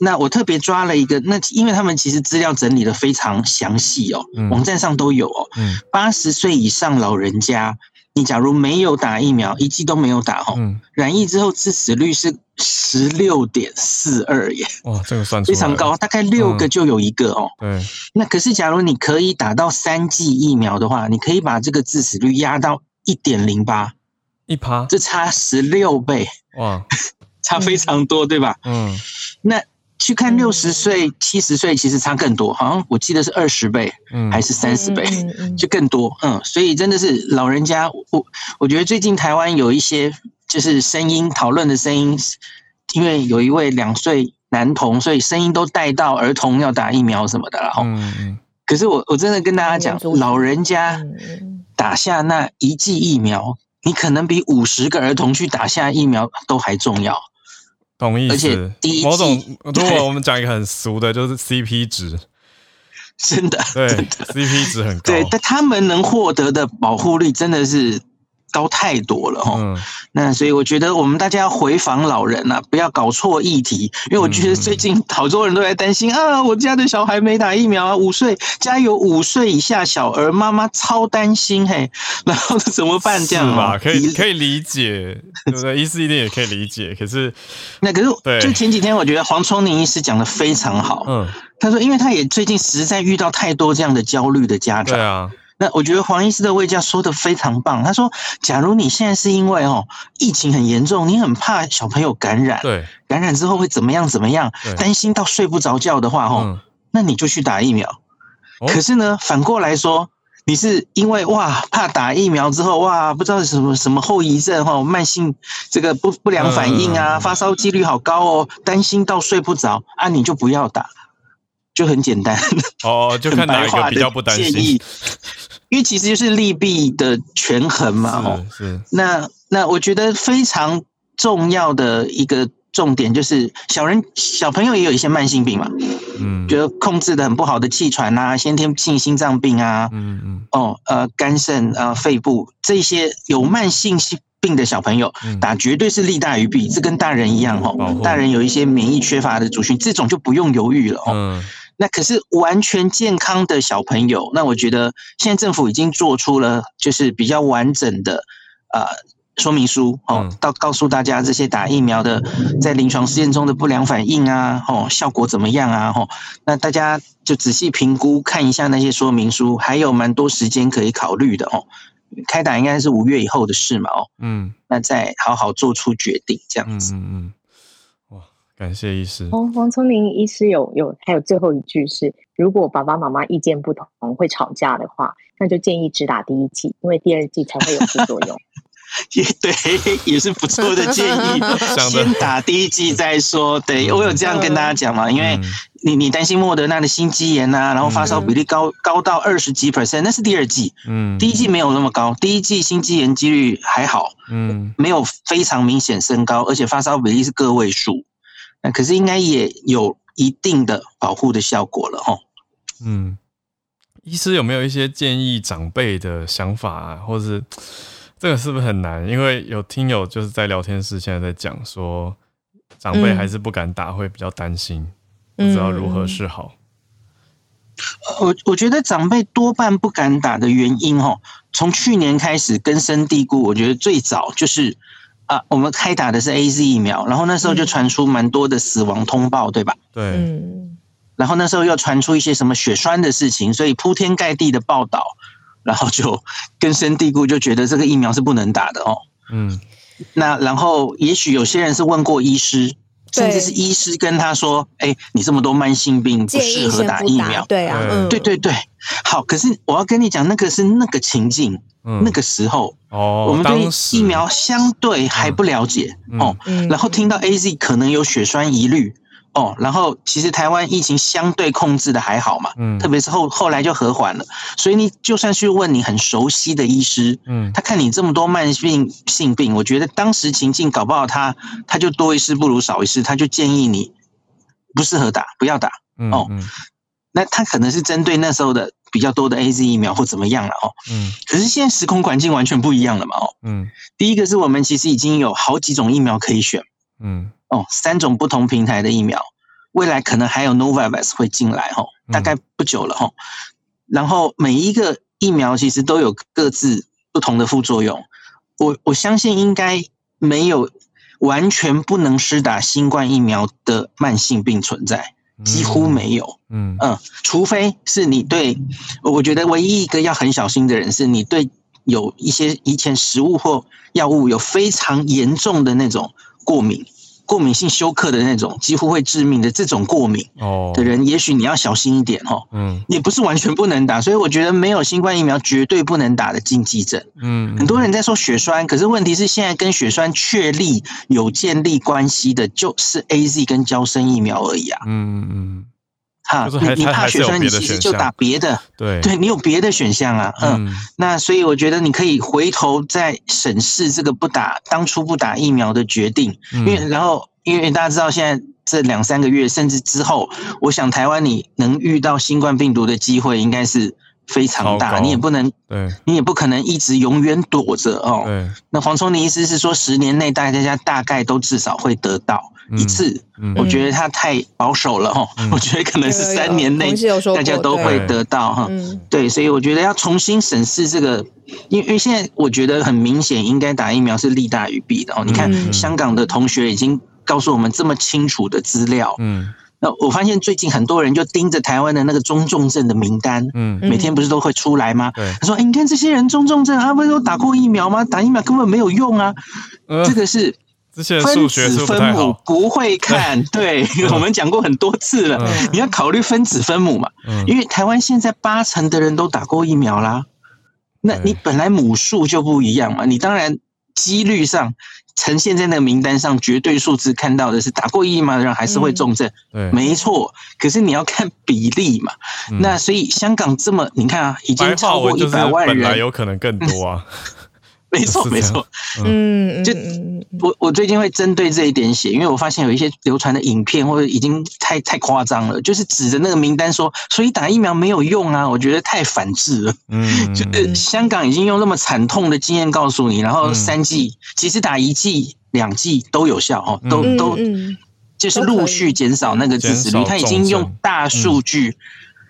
[SPEAKER 7] 那我特别抓了一个，那因为他们其实资料整理的非常详细哦，网站上都有哦。八十岁以上老人家你假如没有打疫苗，一剂都没有打哦，嗯、染疫之后致死率是十六点四二耶，
[SPEAKER 1] 哇，这个算
[SPEAKER 7] 非常高，大概六个就有一个哦。
[SPEAKER 1] 嗯、对，
[SPEAKER 7] 那可是假如你可以打到三剂疫苗的话，你可以把这个致死率压到一点零八，
[SPEAKER 1] 一趴，
[SPEAKER 7] 这差十六倍，哇，差非常多，对吧？嗯，那。去看六十岁、七十岁，其实差更多，好像我记得是二十倍，还是三十倍，就更多。嗯，所以真的是老人家，我我觉得最近台湾有一些就是声音讨论的声音，因为有一位两岁男童，所以声音都带到儿童要打疫苗什么的了哈。嗯，可是我我真的跟大家讲，老人家打下那一剂疫苗，你可能比五十个儿童去打下疫苗都还重要。
[SPEAKER 1] 同意，
[SPEAKER 7] 而且第一，
[SPEAKER 1] 某种如果我们讲一个很俗的，就是 CP 值，
[SPEAKER 7] 真的，
[SPEAKER 1] 对，CP 值很高，
[SPEAKER 7] 对，但他们能获得的保护率真的是。高太多了哈，嗯、那所以我觉得我们大家要回访老人啊，不要搞错议题，因为我觉得最近好多人都在担心、嗯、啊，我家的小孩没打疫苗啊，五岁家有五岁以下小儿，妈妈超担心嘿，然后怎么办？这样
[SPEAKER 1] 吧？可以可以理解，对不对？医师一定也可以理解，可是
[SPEAKER 7] 那可是对，就前几天我觉得黄聪宁医师讲的非常好，嗯，他说因为他也最近实在遇到太多这样的焦虑的家长，对啊。那我觉得黄医师的位教说的非常棒。他说，假如你现在是因为哦疫情很严重，你很怕小朋友感染，对，感染之后会怎么样怎么样，担心到睡不着觉的话，哦，那你就去打疫苗。可是呢，反过来说，你是因为哇怕打疫苗之后哇不知道什么什么后遗症哈，慢性这个不不良反应啊，发烧几率好高哦，担心到睡不着啊，你就不要打，就很简单
[SPEAKER 1] 哦，就看哪一个比较不担心。
[SPEAKER 7] 因为其实就是利弊的权衡嘛，哦，是。那那我觉得非常重要的一个重点就是，小人小朋友也有一些慢性病嘛，嗯，觉得控制的很不好的气喘啊，先天性心脏病啊，嗯嗯，哦，呃，肝肾啊，肺部这些有慢性病的小朋友打绝对是利大于弊，这跟大人一样哦，大人有一些免疫缺乏的族群，这种就不用犹豫了哦。那可是完全健康的小朋友，那我觉得现在政府已经做出了就是比较完整的呃说明书哦，到告诉大家这些打疫苗的在临床试验中的不良反应啊，哦效果怎么样啊，哦那大家就仔细评估看一下那些说明书，还有蛮多时间可以考虑的哦。开打应该是五月以后的事嘛，哦，嗯，那再好好做出决定这样子，嗯嗯。
[SPEAKER 1] 感谢医师。
[SPEAKER 8] 黄黄瑽宁医师有有还有最后一句是：如果爸爸妈妈意见不同会吵架的话，那就建议只打第一剂，因为第二剂才会有副作用。
[SPEAKER 7] 也对，也是不错的建议。先打第一剂再说。对，我有这样跟大家讲嘛，因为你你担心莫德纳的心肌炎啊，然后发烧比例高高到二十几 percent，那是第二剂。嗯，第一剂没有那么高，第一剂心肌炎几率还好，嗯，没有非常明显升高，而且发烧比例是个位数。那可是应该也有一定的保护的效果了哦。
[SPEAKER 1] 嗯，医师有没有一些建议长辈的想法啊？或是这个是不是很难？因为有听友就是在聊天室现在在讲说，长辈还是不敢打，会比较担心，不知道如何是好。
[SPEAKER 7] 我我觉得长辈多半不敢打的原因哦，从去年开始根深蒂固，我觉得最早就是。啊，我们开打的是 AZ 疫苗，然后那时候就传出蛮多的死亡通报，对吧？
[SPEAKER 1] 对，嗯。
[SPEAKER 7] 然后那时候又传出一些什么血栓的事情，所以铺天盖地的报道，然后就 根深蒂固，就觉得这个疫苗是不能打的哦。嗯。那然后也许有些人是问过医师，甚至是医师跟他说：“哎，你这么多慢性病，不适合打疫苗。”
[SPEAKER 2] 对啊，嗯，
[SPEAKER 7] 对对对。好，可是我要跟你讲，那个是那个情境。嗯、那个时候，哦，我们对疫苗相对还不了解、嗯、哦，嗯、然后听到 AZ 可能有血栓疑虑哦，然后其实台湾疫情相对控制的还好嘛，嗯，特别是后后来就和缓了，所以你就算去问你很熟悉的医师，嗯，他看你这么多慢性性病，我觉得当时情境搞不好他他就多一事不如少一事，他就建议你不适合打，不要打，嗯、哦，那他可能是针对那时候的。比较多的 AZ 疫苗或怎么样了哦，嗯，可是现在时空环境完全不一样了嘛哦，嗯，第一个是我们其实已经有好几种疫苗可以选，嗯，哦，三种不同平台的疫苗，未来可能还有 Novavax 会进来大概不久了哈，然后每一个疫苗其实都有各自不同的副作用。我我相信应该没有完全不能施打新冠疫苗的慢性病存在，几乎没有。嗯嗯，除非是你对，我觉得唯一一个要很小心的人是你对有一些以前食物或药物有非常严重的那种过敏。过敏性休克的那种，几乎会致命的这种过敏的人，也许你要小心一点哦。嗯，也不是完全不能打，所以我觉得没有新冠疫苗绝对不能打的禁忌症。嗯，很多人在说血栓，可是问题是现在跟血栓确立有建立关系的，就是 AZ 跟娇生疫苗而已啊。嗯嗯嗯。哈，你你怕血栓，你其实就打别的。对，对你有别的选项啊。嗯，那所以我觉得你可以回头再审视这个不打当初不打疫苗的决定，因为然后因为大家知道现在这两三个月甚至之后，我想台湾你能遇到新冠病毒的机会应该是非常大，你也不能，对，你也不可能一直永远躲着哦。对，那黄聪，的意思是说十年内大家大概都至少会得到？一次，我觉得他太保守了哦。我觉得可能是三年内大家都会得到哈。对，所以我觉得要重新审视这个，因为因为现在我觉得很明显，应该打疫苗是利大于弊的哦。你看香港的同学已经告诉我们这么清楚的资料，嗯，那我发现最近很多人就盯着台湾的那个中重症的名单，嗯，每天不是都会出来吗？他说：“哎，你看这些人中重症，他不是都打过疫苗吗？打疫苗根本没有用啊。”这个是。分子分母不会看，对，我们讲过很多次了。你要考虑分子分母嘛，因为台湾现在八成的人都打过疫苗啦。那你本来母数就不一样嘛，你当然几率上呈现在那个名单上，绝对数字看到的是打过疫苗的人还是会重症，对，没错。可是你要看比例嘛，那所以香港这么你看啊，已经超过一百万人，
[SPEAKER 1] 本来有可能更多啊。
[SPEAKER 7] 没错，没错，嗯，就我我最近会针对这一点写，因为我发现有一些流传的影片或者已经太太夸张了，就是指着那个名单说，所以打疫苗没有用啊，我觉得太反智了。嗯，就是香港已经用那么惨痛的经验告诉你，然后三剂其实打一剂、两剂都有效哦，都都就是陆续减少那个致死率，他已经用大数据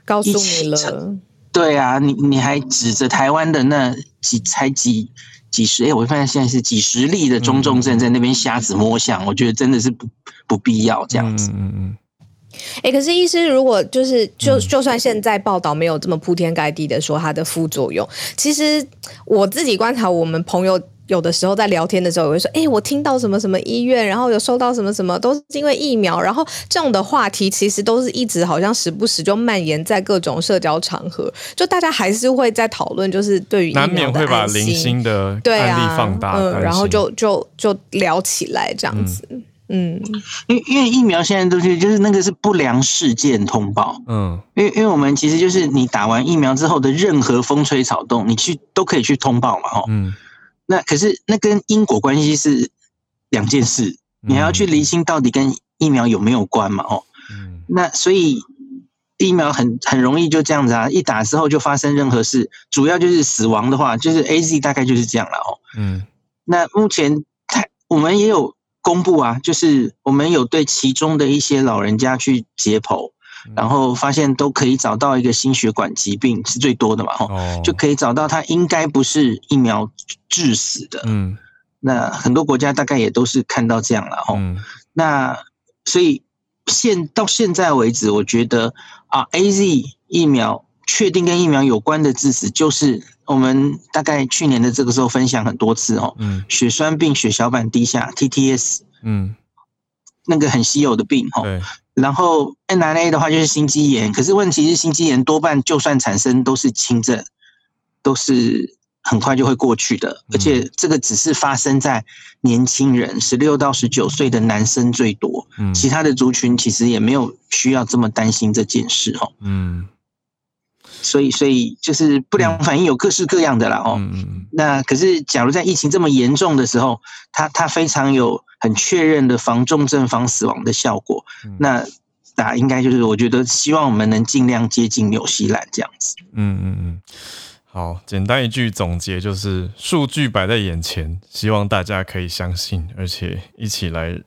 [SPEAKER 2] 告诉你了。
[SPEAKER 7] 对啊，你你还指着台湾的那几才几。几十哎，我发现现在是几十例的中重症在那边瞎子摸象，我觉得真的是不不必要这样子。嗯嗯。
[SPEAKER 2] 哎，可是医师，如果就是就就算现在报道没有这么铺天盖地的说它的副作用，其实我自己观察我们朋友。有的时候在聊天的时候，我会说：“哎、欸，我听到什么什么医院，然后有收到什么什么，都是因为疫苗。”然后这种的话题其实都是一直好像时不时就蔓延在各种社交场合，就大家还是会在讨论，就是对于
[SPEAKER 1] 难免会把零星的案例放大，
[SPEAKER 2] 啊、嗯，然后就就就聊起来这样子，嗯，
[SPEAKER 7] 因为因为疫苗现在都是就是那个是不良事件通报，嗯，因为因为我们其实就是你打完疫苗之后的任何风吹草动，你去都可以去通报嘛，哈，嗯。那可是那跟因果关系是两件事，你还要去厘清到底跟疫苗有没有关嘛？哦，嗯那所以疫苗很很容易就这样子啊，一打之后就发生任何事，主要就是死亡的话，就是 AZ 大概就是这样了哦。嗯，那目前太我们也有公布啊，就是我们有对其中的一些老人家去解剖。然后发现都可以找到一个心血管疾病是最多的嘛，吼，就可以找到它应该不是疫苗致死的。嗯，那很多国家大概也都是看到这样了，吼。那所以现到现在为止，我觉得啊，AZ 疫苗确定跟疫苗有关的致死，就是我们大概去年的这个时候分享很多次哦，嗯，血栓病、血小板低下 （TTS），嗯，那个很稀有的病，吼。然后 mRNA 的话就是心肌炎，可是问题是心肌炎多半就算产生都是轻症，都是很快就会过去的，而且这个只是发生在年轻人，十六到十九岁的男生最多，其他的族群其实也没有需要这么担心这件事哦。嗯，所以所以就是不良反应有各式各样的啦哦。嗯那可是假如在疫情这么严重的时候，它它非常有。很确认的防重症、防死亡的效果，那打应该就是我觉得希望我们能尽量接近纽西兰这样子。
[SPEAKER 1] 嗯嗯嗯，好，简单一句总结就是数据摆在眼前，希望大家可以相信，而且一起来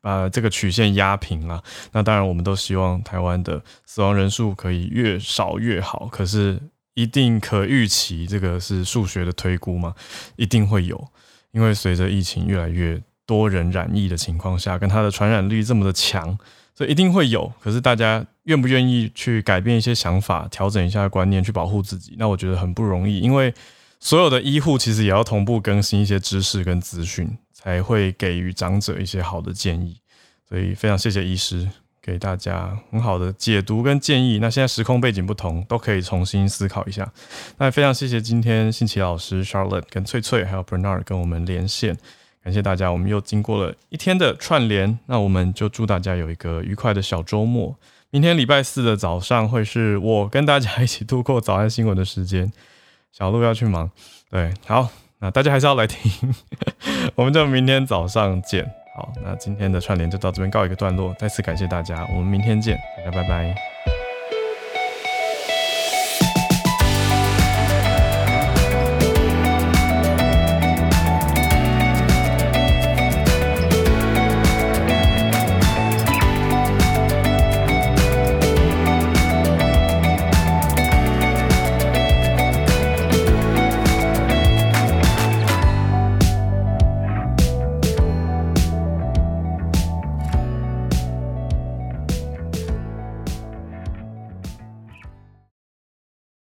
[SPEAKER 1] 把这个曲线压平啊。那当然，我们都希望台湾的死亡人数可以越少越好。可是一定可预期，这个是数学的推估嘛，一定会有，因为随着疫情越来越多人染疫的情况下，跟它的传染力这么的强，所以一定会有。可是大家愿不愿意去改变一些想法，调整一下观念，去保护自己？那我觉得很不容易，因为所有的医护其实也要同步更新一些知识跟资讯，才会给予长者一些好的建议。所以非常谢谢医师。给大家很好的解读跟建议。那现在时空背景不同，都可以重新思考一下。那非常谢谢今天新奇老师、Charlotte 跟翠翠还有 Bernard 跟我们连线，感谢大家。我们又经过了一天的串联，那我们就祝大家有一个愉快的小周末。明天礼拜四的早上会是我跟大家一起度过早安新闻的时间。小鹿要去忙，对，好，那大家还是要来听，我们就明天早上见。好，那今天的串联就到这边告一个段落，再次感谢大家，我们明天见，大家拜拜。